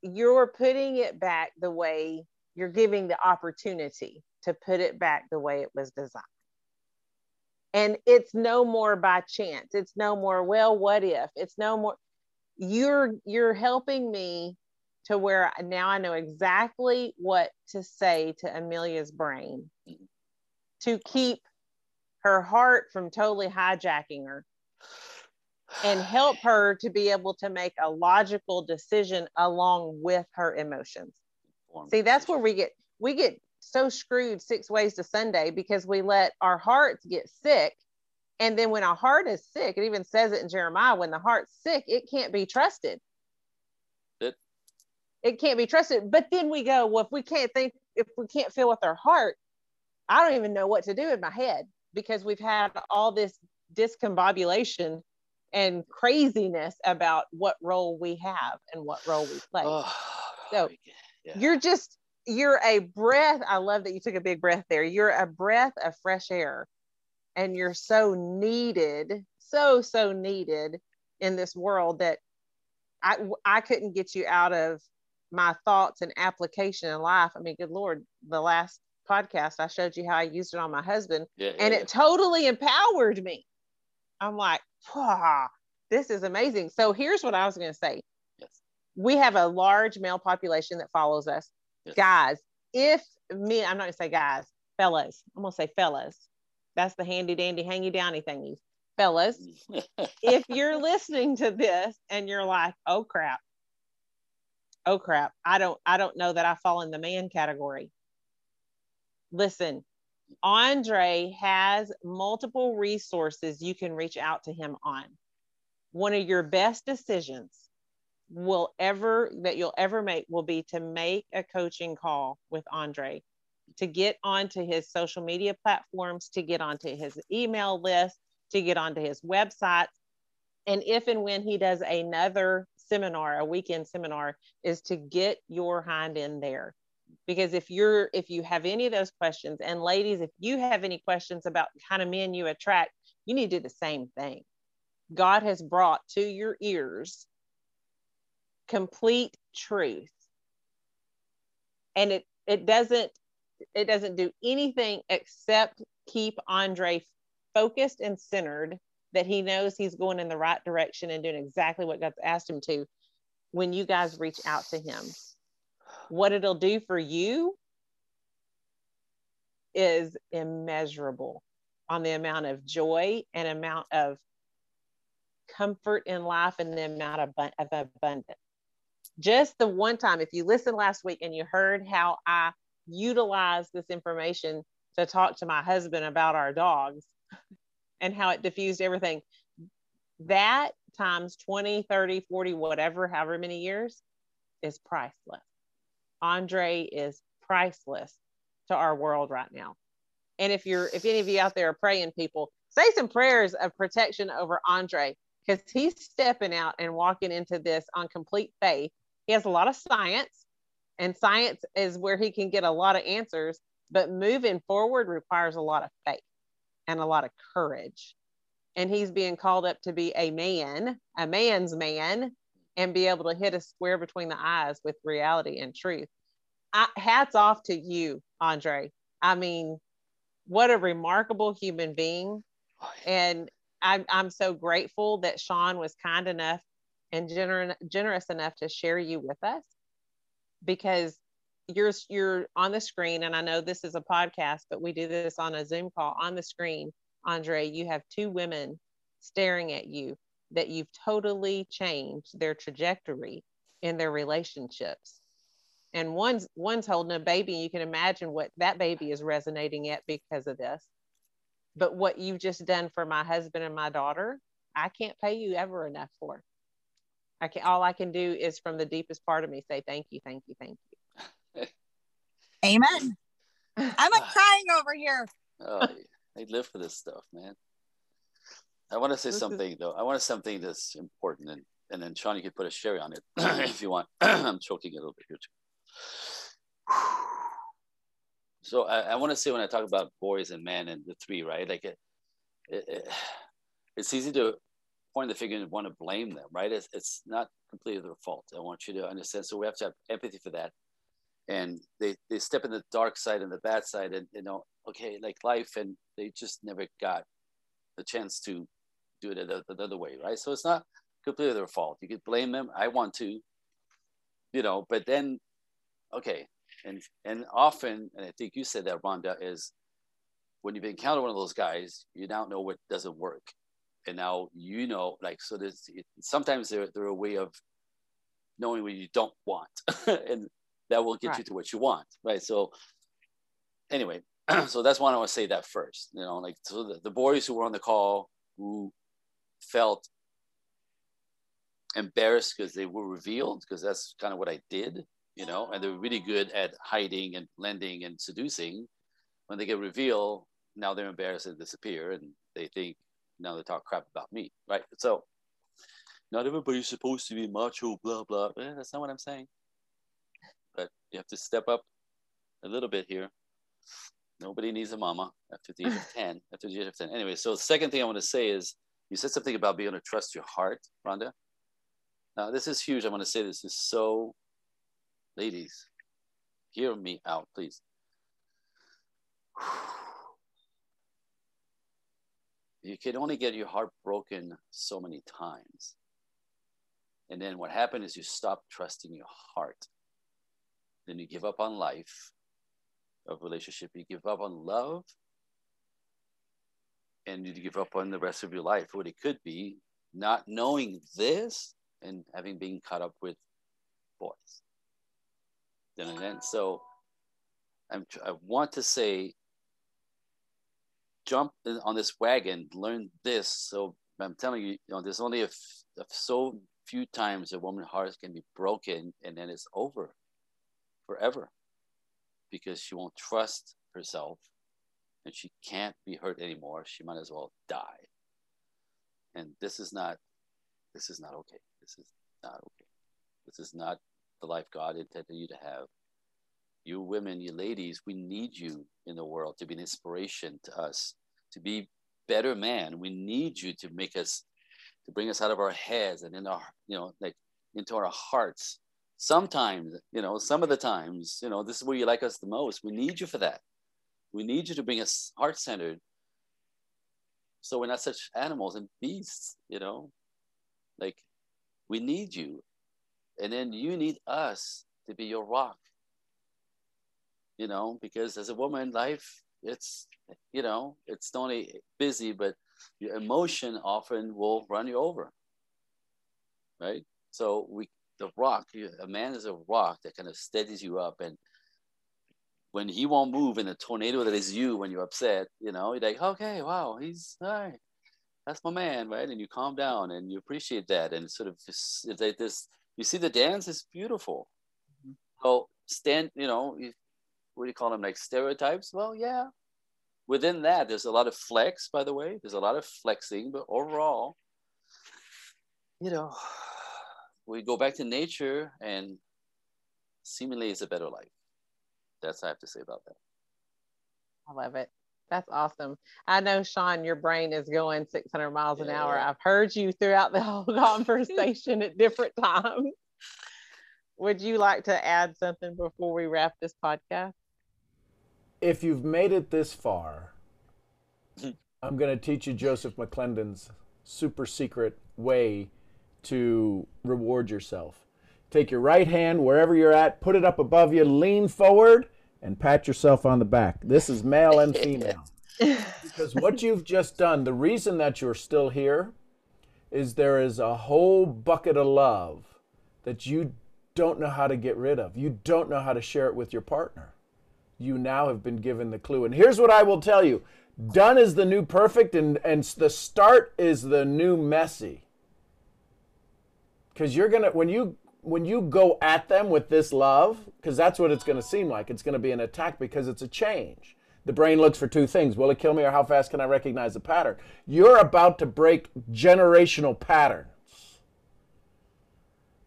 you're putting it back the way you're giving the opportunity to put it back the way it was designed. And it's no more by chance. It's no more well what if. It's no more you're you're helping me to where now I know exactly what to say to Amelia's brain to keep her heart from totally hijacking her and help her to be able to make a logical decision along with her emotions. See, that's where we get we get so screwed six ways to Sunday because we let our hearts get sick. And then when our heart is sick, it even says it in Jeremiah when the heart's sick, it can't be trusted it can't be trusted. But then we go, well, if we can't think, if we can't feel with our heart, I don't even know what to do in my head because we've had all this discombobulation and craziness about what role we have and what role we play. Oh, so yeah. you're just, you're a breath. I love that you took a big breath there. You're a breath of fresh air and you're so needed, so, so needed in this world that I, I couldn't get you out of my thoughts and application in life. I mean, good Lord, the last podcast I showed you how I used it on my husband yeah, and yeah. it totally empowered me. I'm like, wow, this is amazing. So here's what I was going to say. Yes. We have a large male population that follows us. Yes. Guys, if me, I'm not going to say guys, fellas, I'm going to say fellas. That's the handy dandy hangy downy thingies. Fellas, if you're listening to this and you're like, oh crap, oh crap. I don't i don't know that i fall in the man category. Listen andre has multiple resources you can reach out to him on. One of your best decisions will ever that you'll ever make will be to make a coaching call with andre to get onto his social media platforms to get onto his email list to get onto his website. And if and when he does another seminar, a weekend seminar, is to get your hind in there. Because if you're if you have any of those questions, and ladies, if you have any questions about kind of men you attract, you need to do the same thing. God has brought to your ears complete truth. And it it doesn't it doesn't do anything except keep Andre focused and centered that he knows he's going in the right direction and doing exactly what God's asked him to when you guys reach out to him. What it'll do for you is immeasurable on the amount of joy and amount of comfort in life and the amount of, abundance. Just the one time, if you listened last week and you heard how I utilized this information to talk to my husband about our dogs, and how it diffused everything. That times 20, 30, 40, whatever, however many years is priceless. Andre is priceless to our world right now. And if you're, if any of you out there are praying people, say some prayers of protection over Andre because he's stepping out and walking into this on complete faith. He has a lot of science, and science is where he can get a lot of answers, but moving forward requires a lot of faith and a lot of courage. And he's being called up to be a man, a man's man, and be able to hit a square between the eyes with reality and truth. I, hats off to you, Andre. I mean, what a remarkable human being. And I'm, I'm so grateful that Sean was kind enough and gener- generous enough to share you with us because you're you're on the screen and I know this is a podcast but we do this on a Zoom call. On the screen Andre you have two women staring at you that you've totally changed their trajectory in their relationships. And one's one's holding a baby and you can imagine what that baby is resonating at because of this. But what you've just done for my husband and my daughter i can't pay you ever enough for. I can all i can do is from the deepest part of me say thank you thank you thank you Amen. I'm like crying over here. Oh, I live for this stuff, man. I want to say something though. I want to say something that's important, and and then Sean, you could put a sherry on it if you want. I'm choking a little bit here too. So I, I want to say when I talk about boys and men and the three, right? Like it, it, it it's easy to point the finger and want to blame them, right? It's it's not completely their fault. I want you to understand. So we have to have empathy for that. And they they step in the dark side and the bad side, and you know, okay, like life, and they just never got the chance to do it the, the other way, right? So it's not completely their fault. You could blame them. I want to, you know, but then, okay, and and often, and I think you said that, Rhonda, is when you've encountered one of those guys, you now know what doesn't work, and now you know, like, so there's sometimes they're they're a way of knowing what you don't want, and that will get you to what you want, right? So, anyway, so that's why I want to say that first. You know, like so the, the boys who were on the call who felt embarrassed because they were revealed, because that's kind of what I did, you know, and they're really good at hiding and blending and seducing. When they get revealed, now they're embarrassed and disappear, and they think now they talk crap about me, right? So, not everybody's supposed to be macho, blah blah. Eh, that's not what I'm saying. But you have to step up a little bit here. Nobody needs a mama after the age of 10. After the age of 10. Anyway, so the second thing I want to say is you said something about being able to trust your heart, Rhonda. Now, this is huge. I want to say this is so, ladies, hear me out, please. You can only get your heart broken so many times. And then what happened is you stop trusting your heart. Then you give up on life of relationship. You give up on love and you give up on the rest of your life. What it could be not knowing this and having been caught up with boys. Then and then. So I'm, I want to say, jump on this wagon, learn this. So I'm telling you, you know, there's only a so few times a woman's heart can be broken and then it's over forever because she won't trust herself and she can't be hurt anymore. She might as well die. And this is not this is not okay. This is not okay. This is not the life God intended you to have. You women, you ladies, we need you in the world to be an inspiration to us, to be better man. We need you to make us to bring us out of our heads and in our, you know, like into our hearts. Sometimes, you know, some of the times, you know, this is where you like us the most. We need you for that. We need you to bring us heart centered. So we're not such animals and beasts, you know, like we need you. And then you need us to be your rock, you know, because as a woman, life, it's, you know, it's not only busy, but your emotion often will run you over. Right. So we, the rock, a man is a rock that kind of steadies you up. And when he won't move in the tornado that is you when you're upset, you know, you're like, okay, wow, he's all right. That's my man, right? And you calm down and you appreciate that. And sort of this, it's like this, you see the dance is beautiful. Mm-hmm. So stand, you know, what do you call them? Like stereotypes? Well, yeah. Within that, there's a lot of flex, by the way. There's a lot of flexing, but overall, you know, we go back to nature and seemingly it's a better life. That's what I have to say about that. I love it. That's awesome. I know, Sean, your brain is going 600 miles an Yeah. hour. I've heard you throughout the whole conversation at different times. Would you like to add something before we wrap this podcast? if you've made it this far I'm going to teach you Joseph McClendon's super secret way to reward yourself. Take your right hand wherever you're at, put it up above you, lean forward, and pat yourself on the back. This is male and female. because what you've just done, the reason that you're still here is there is a whole bucket of love that you don't know how to get rid of. You don't know how to share it with your partner. You now have been given the clue. And here's what I will tell you done is the new perfect, and, and the start is the new messy. Because you're to, when you when you go at them with this love, because that's what it's to seem like, it's to be an attack because it's a change. The brain looks for two things will it kill me or how fast can I recognize the pattern? You're about to break generational patterns.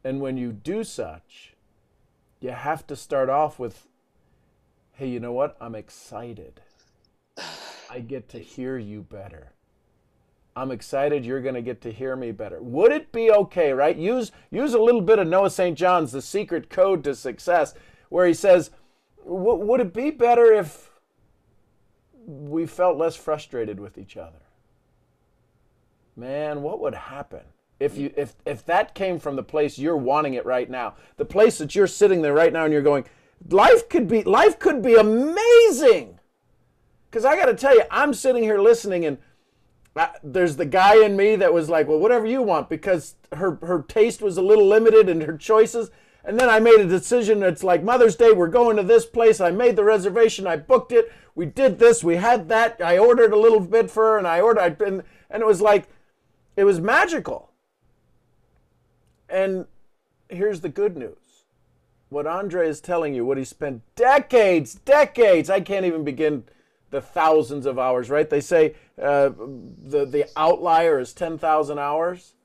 And when you do such, you have to start off with hey, you know what? I'm excited. I get to hear you better. I'm excited you're going to get to hear me better. Would it be okay, right? Use use a little bit of Noah St. John's The Secret Code to Success where he says, would it be better if we felt less frustrated with each other? Man, what would happen if you if if that came from the place you're wanting it right now? The place that you're sitting there right now and you're going, life could be life could be amazing. Cuz I got to tell you, I'm sitting here listening and there's the guy in me that was like, well, whatever you want, because her her taste was a little limited in her choices. And then I made a decision. It's like Mother's Day. We're going to this place. I made the reservation. I booked it. We did this. We had that. I ordered a little bit for her, and I ordered. And and it was like, it was magical. And here's the good news. What Andre is telling you, what he spent decades, decades. I can't even begin the thousands of hours, right? They say uh, the, the outlier is 10,000 hours.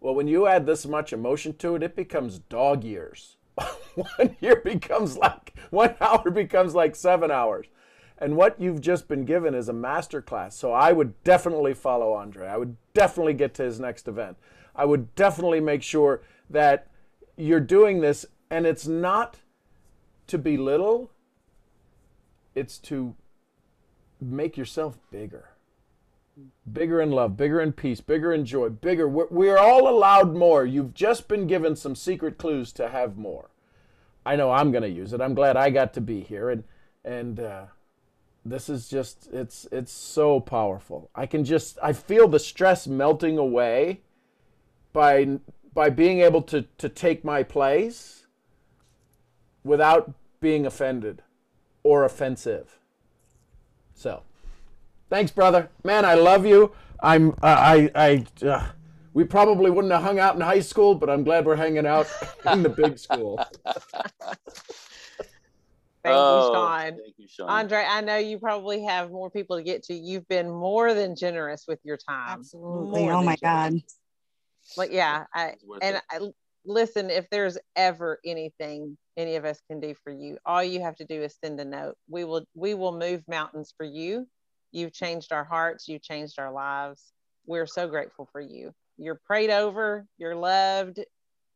Well, when you add this much emotion to it, it becomes dog years. one year becomes like, one hour becomes like seven hours. And what you've just been given is a master class. So I would definitely follow Andre. I would definitely get to his next event. I would definitely make sure that you're doing this and it's not to belittle, it's to make yourself bigger. Bigger in love, bigger in peace, bigger in joy, bigger. We're, we're all allowed more. You've just been given some secret clues to have more. I know I'm going to use it. I'm glad I got to be here, and and uh, this is just it's it's so powerful. I can just I feel the stress melting away by by being able to to take my place without being offended or offensive. So, thanks, brother. Man, I love you. I'm uh, I I. Uh, we probably wouldn't have hung out in high school, but I'm glad we're hanging out in the big school. Thank, Oh, you, Sean. Thank you, Sean. Andre, I know you probably have more people to get to. You've been more than generous with your time. Absolutely. More Oh than my God. generous. Like, yeah, I, and. I, listen, if there's ever anything any of us can do for you, all you have to do is send a note. We will we will move mountains for you. You've changed our hearts, you've changed our lives. We're so grateful for you. You're prayed over, you're loved,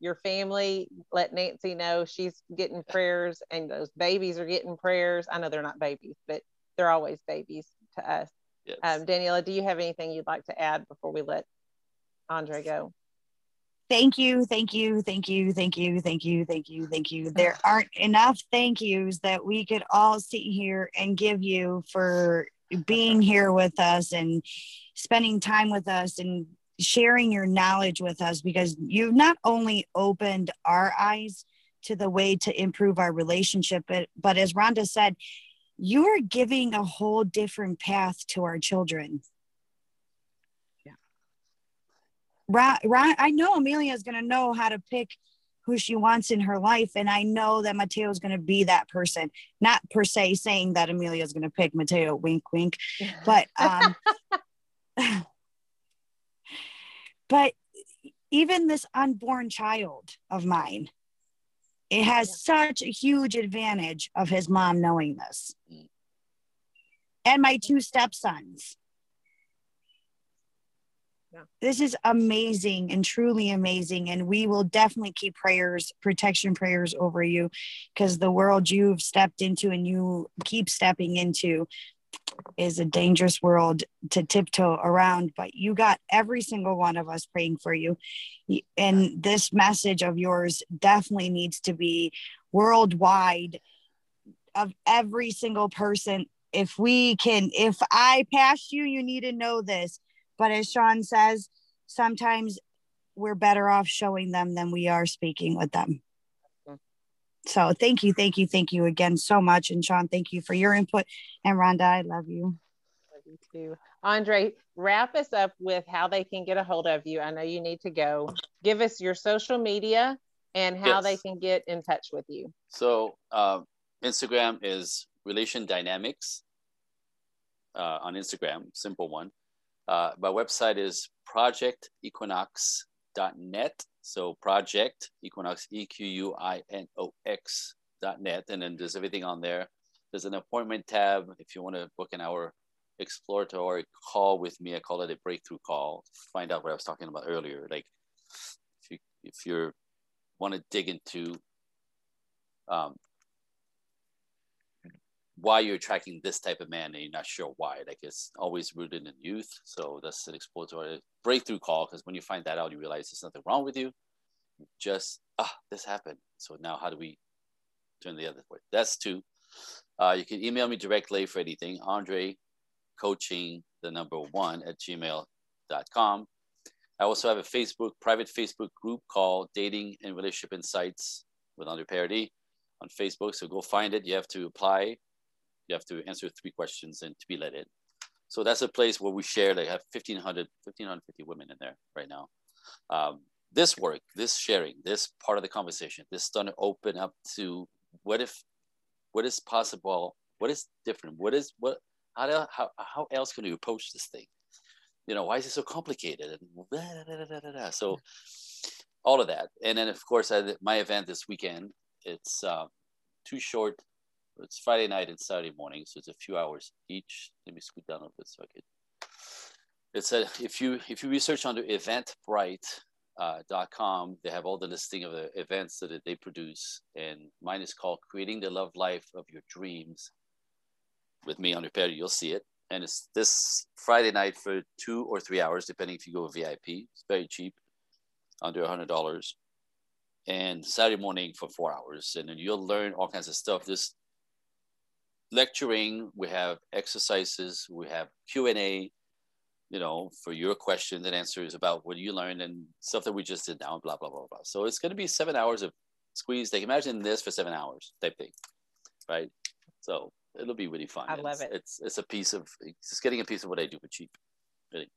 your family. Let Nancy know she's getting prayers and those babies are getting prayers. I know they're not babies, but they're always babies to us. Yes. Um, Daniela, do you have anything you'd like to add before we let Andre go? Thank you, thank you, thank you, thank you, thank you, thank you, thank you. There aren't enough thank yous that we could all sit here and give you for being here with us and spending time with us and sharing your knowledge with us because you've not only opened our eyes to the way to improve our relationship, but, but as Rhonda said, you are giving a whole different path to our children. Right, right. I know Amelia is going to know how to pick who she wants in her life, and I know that Mateo is going to be that person. Not per se saying that Amelia is going to pick Mateo, wink, wink, but um, but even this unborn child of mine, it has such a huge advantage of his mom knowing this, and my two stepsons. This is amazing and truly amazing. And we will definitely keep prayers, protection prayers over you because the world you've stepped into and you keep stepping into, is a dangerous world to tiptoe around, but you got every single one of us praying for you. And this message of yours definitely needs to be worldwide of every single person. If we can, if I pass you, you need to know this. But as Sean says, sometimes we're better off showing them than we are speaking with them. So thank you, thank you, thank you again so much. And Sean, thank you for your input. And Rhonda, I love you. Love you too. Andre, wrap us up with how they can get a hold of you. I know you need to go. Give us your social media and how yes. they can get in touch with you. So uh, Instagram is Relation Dynamics uh, on Instagram, simple one. Uh, my website is projectequinox.net. So project equinox, E Q U I N O X dot net. And then there's everything on there. There's an appointment tab if you want to book an hour exploratory call with me. I call it a breakthrough call. Find out what I was talking about earlier. Like if you if you're want to dig into um, why you're attracting this type of man and you're not sure why. Like it's always rooted in youth. So that's an exploratory breakthrough call because when you find that out, you realize there's nothing wrong with you. Just ah, this happened. So now how do we turn the other way? That's two. Uh, you can email me directly for anything. Andre coaching the number one at gmail.com. I also have a Facebook, private Facebook group called Dating and Relationship Insights with Andre Paradis on Facebook. So go find it. You have to apply you have to answer three questions and to be let in. So that's a place where we share, like have 1,500, 1,550 women in there right now. Um, this work, this sharing, this part of the conversation, this to open up to what if, what is possible, what is different, what is, what, how, do, how, how else can you approach this thing? You know, why is it so complicated? And blah, blah, blah, so all of that. And then of course, I, my event this weekend, it's uh, too short it's Friday night and Saturday morning, so it's a few hours each. Let me scoot down a bit so I can. It's a if you if you research under eventbrite.com, uh, they have all the listing of the events that they produce, and mine is called "Creating the Love Life of Your Dreams." With me on repair, you'll see it, and it's this Friday night for two or three hours, depending if you go VIP. It's very cheap, under a hundred dollars and Saturday morning for four hours. And then you'll learn all kinds of stuff. This lecturing, we have exercises, we have Q&A, you know, for your questions and answers about what you learned and stuff that we just did now, blah, blah, blah, blah. So it's going to be seven hours of squeeze. They can imagine this for seven hours type thing, right? So it'll be really fun. I love it's, it. It's, it's a piece of, it's just getting a piece of what I do for cheap. Really.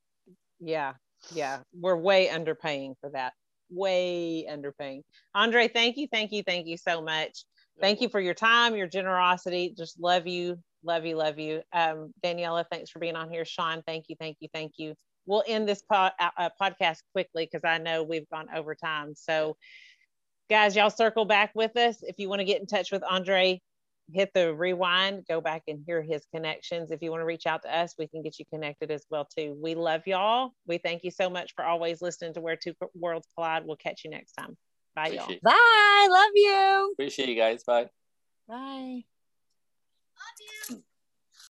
Yeah. Yeah. We're way underpaying for that. Way underpaying. Andre, thank you. Thank you. Thank you so much. Thank you for your time, your generosity. Just love you, love you, love you. Um, Daniela, thanks for being on here. Sean, thank you, thank you, thank you. We'll end this uh, uh, podcast quickly because I know we've gone over time. So, guys, y'all circle back with us. If you want to get in touch with Andre, hit the rewind, go back and hear his connections. If you want to reach out to us, we can get you connected as well too. We love y'all. We thank you so much for always listening to Where Two Worlds Collide. We'll catch you next time. Bye, Appreciate y'all. Bye. Love you. Appreciate you guys. Bye. Bye. Love you.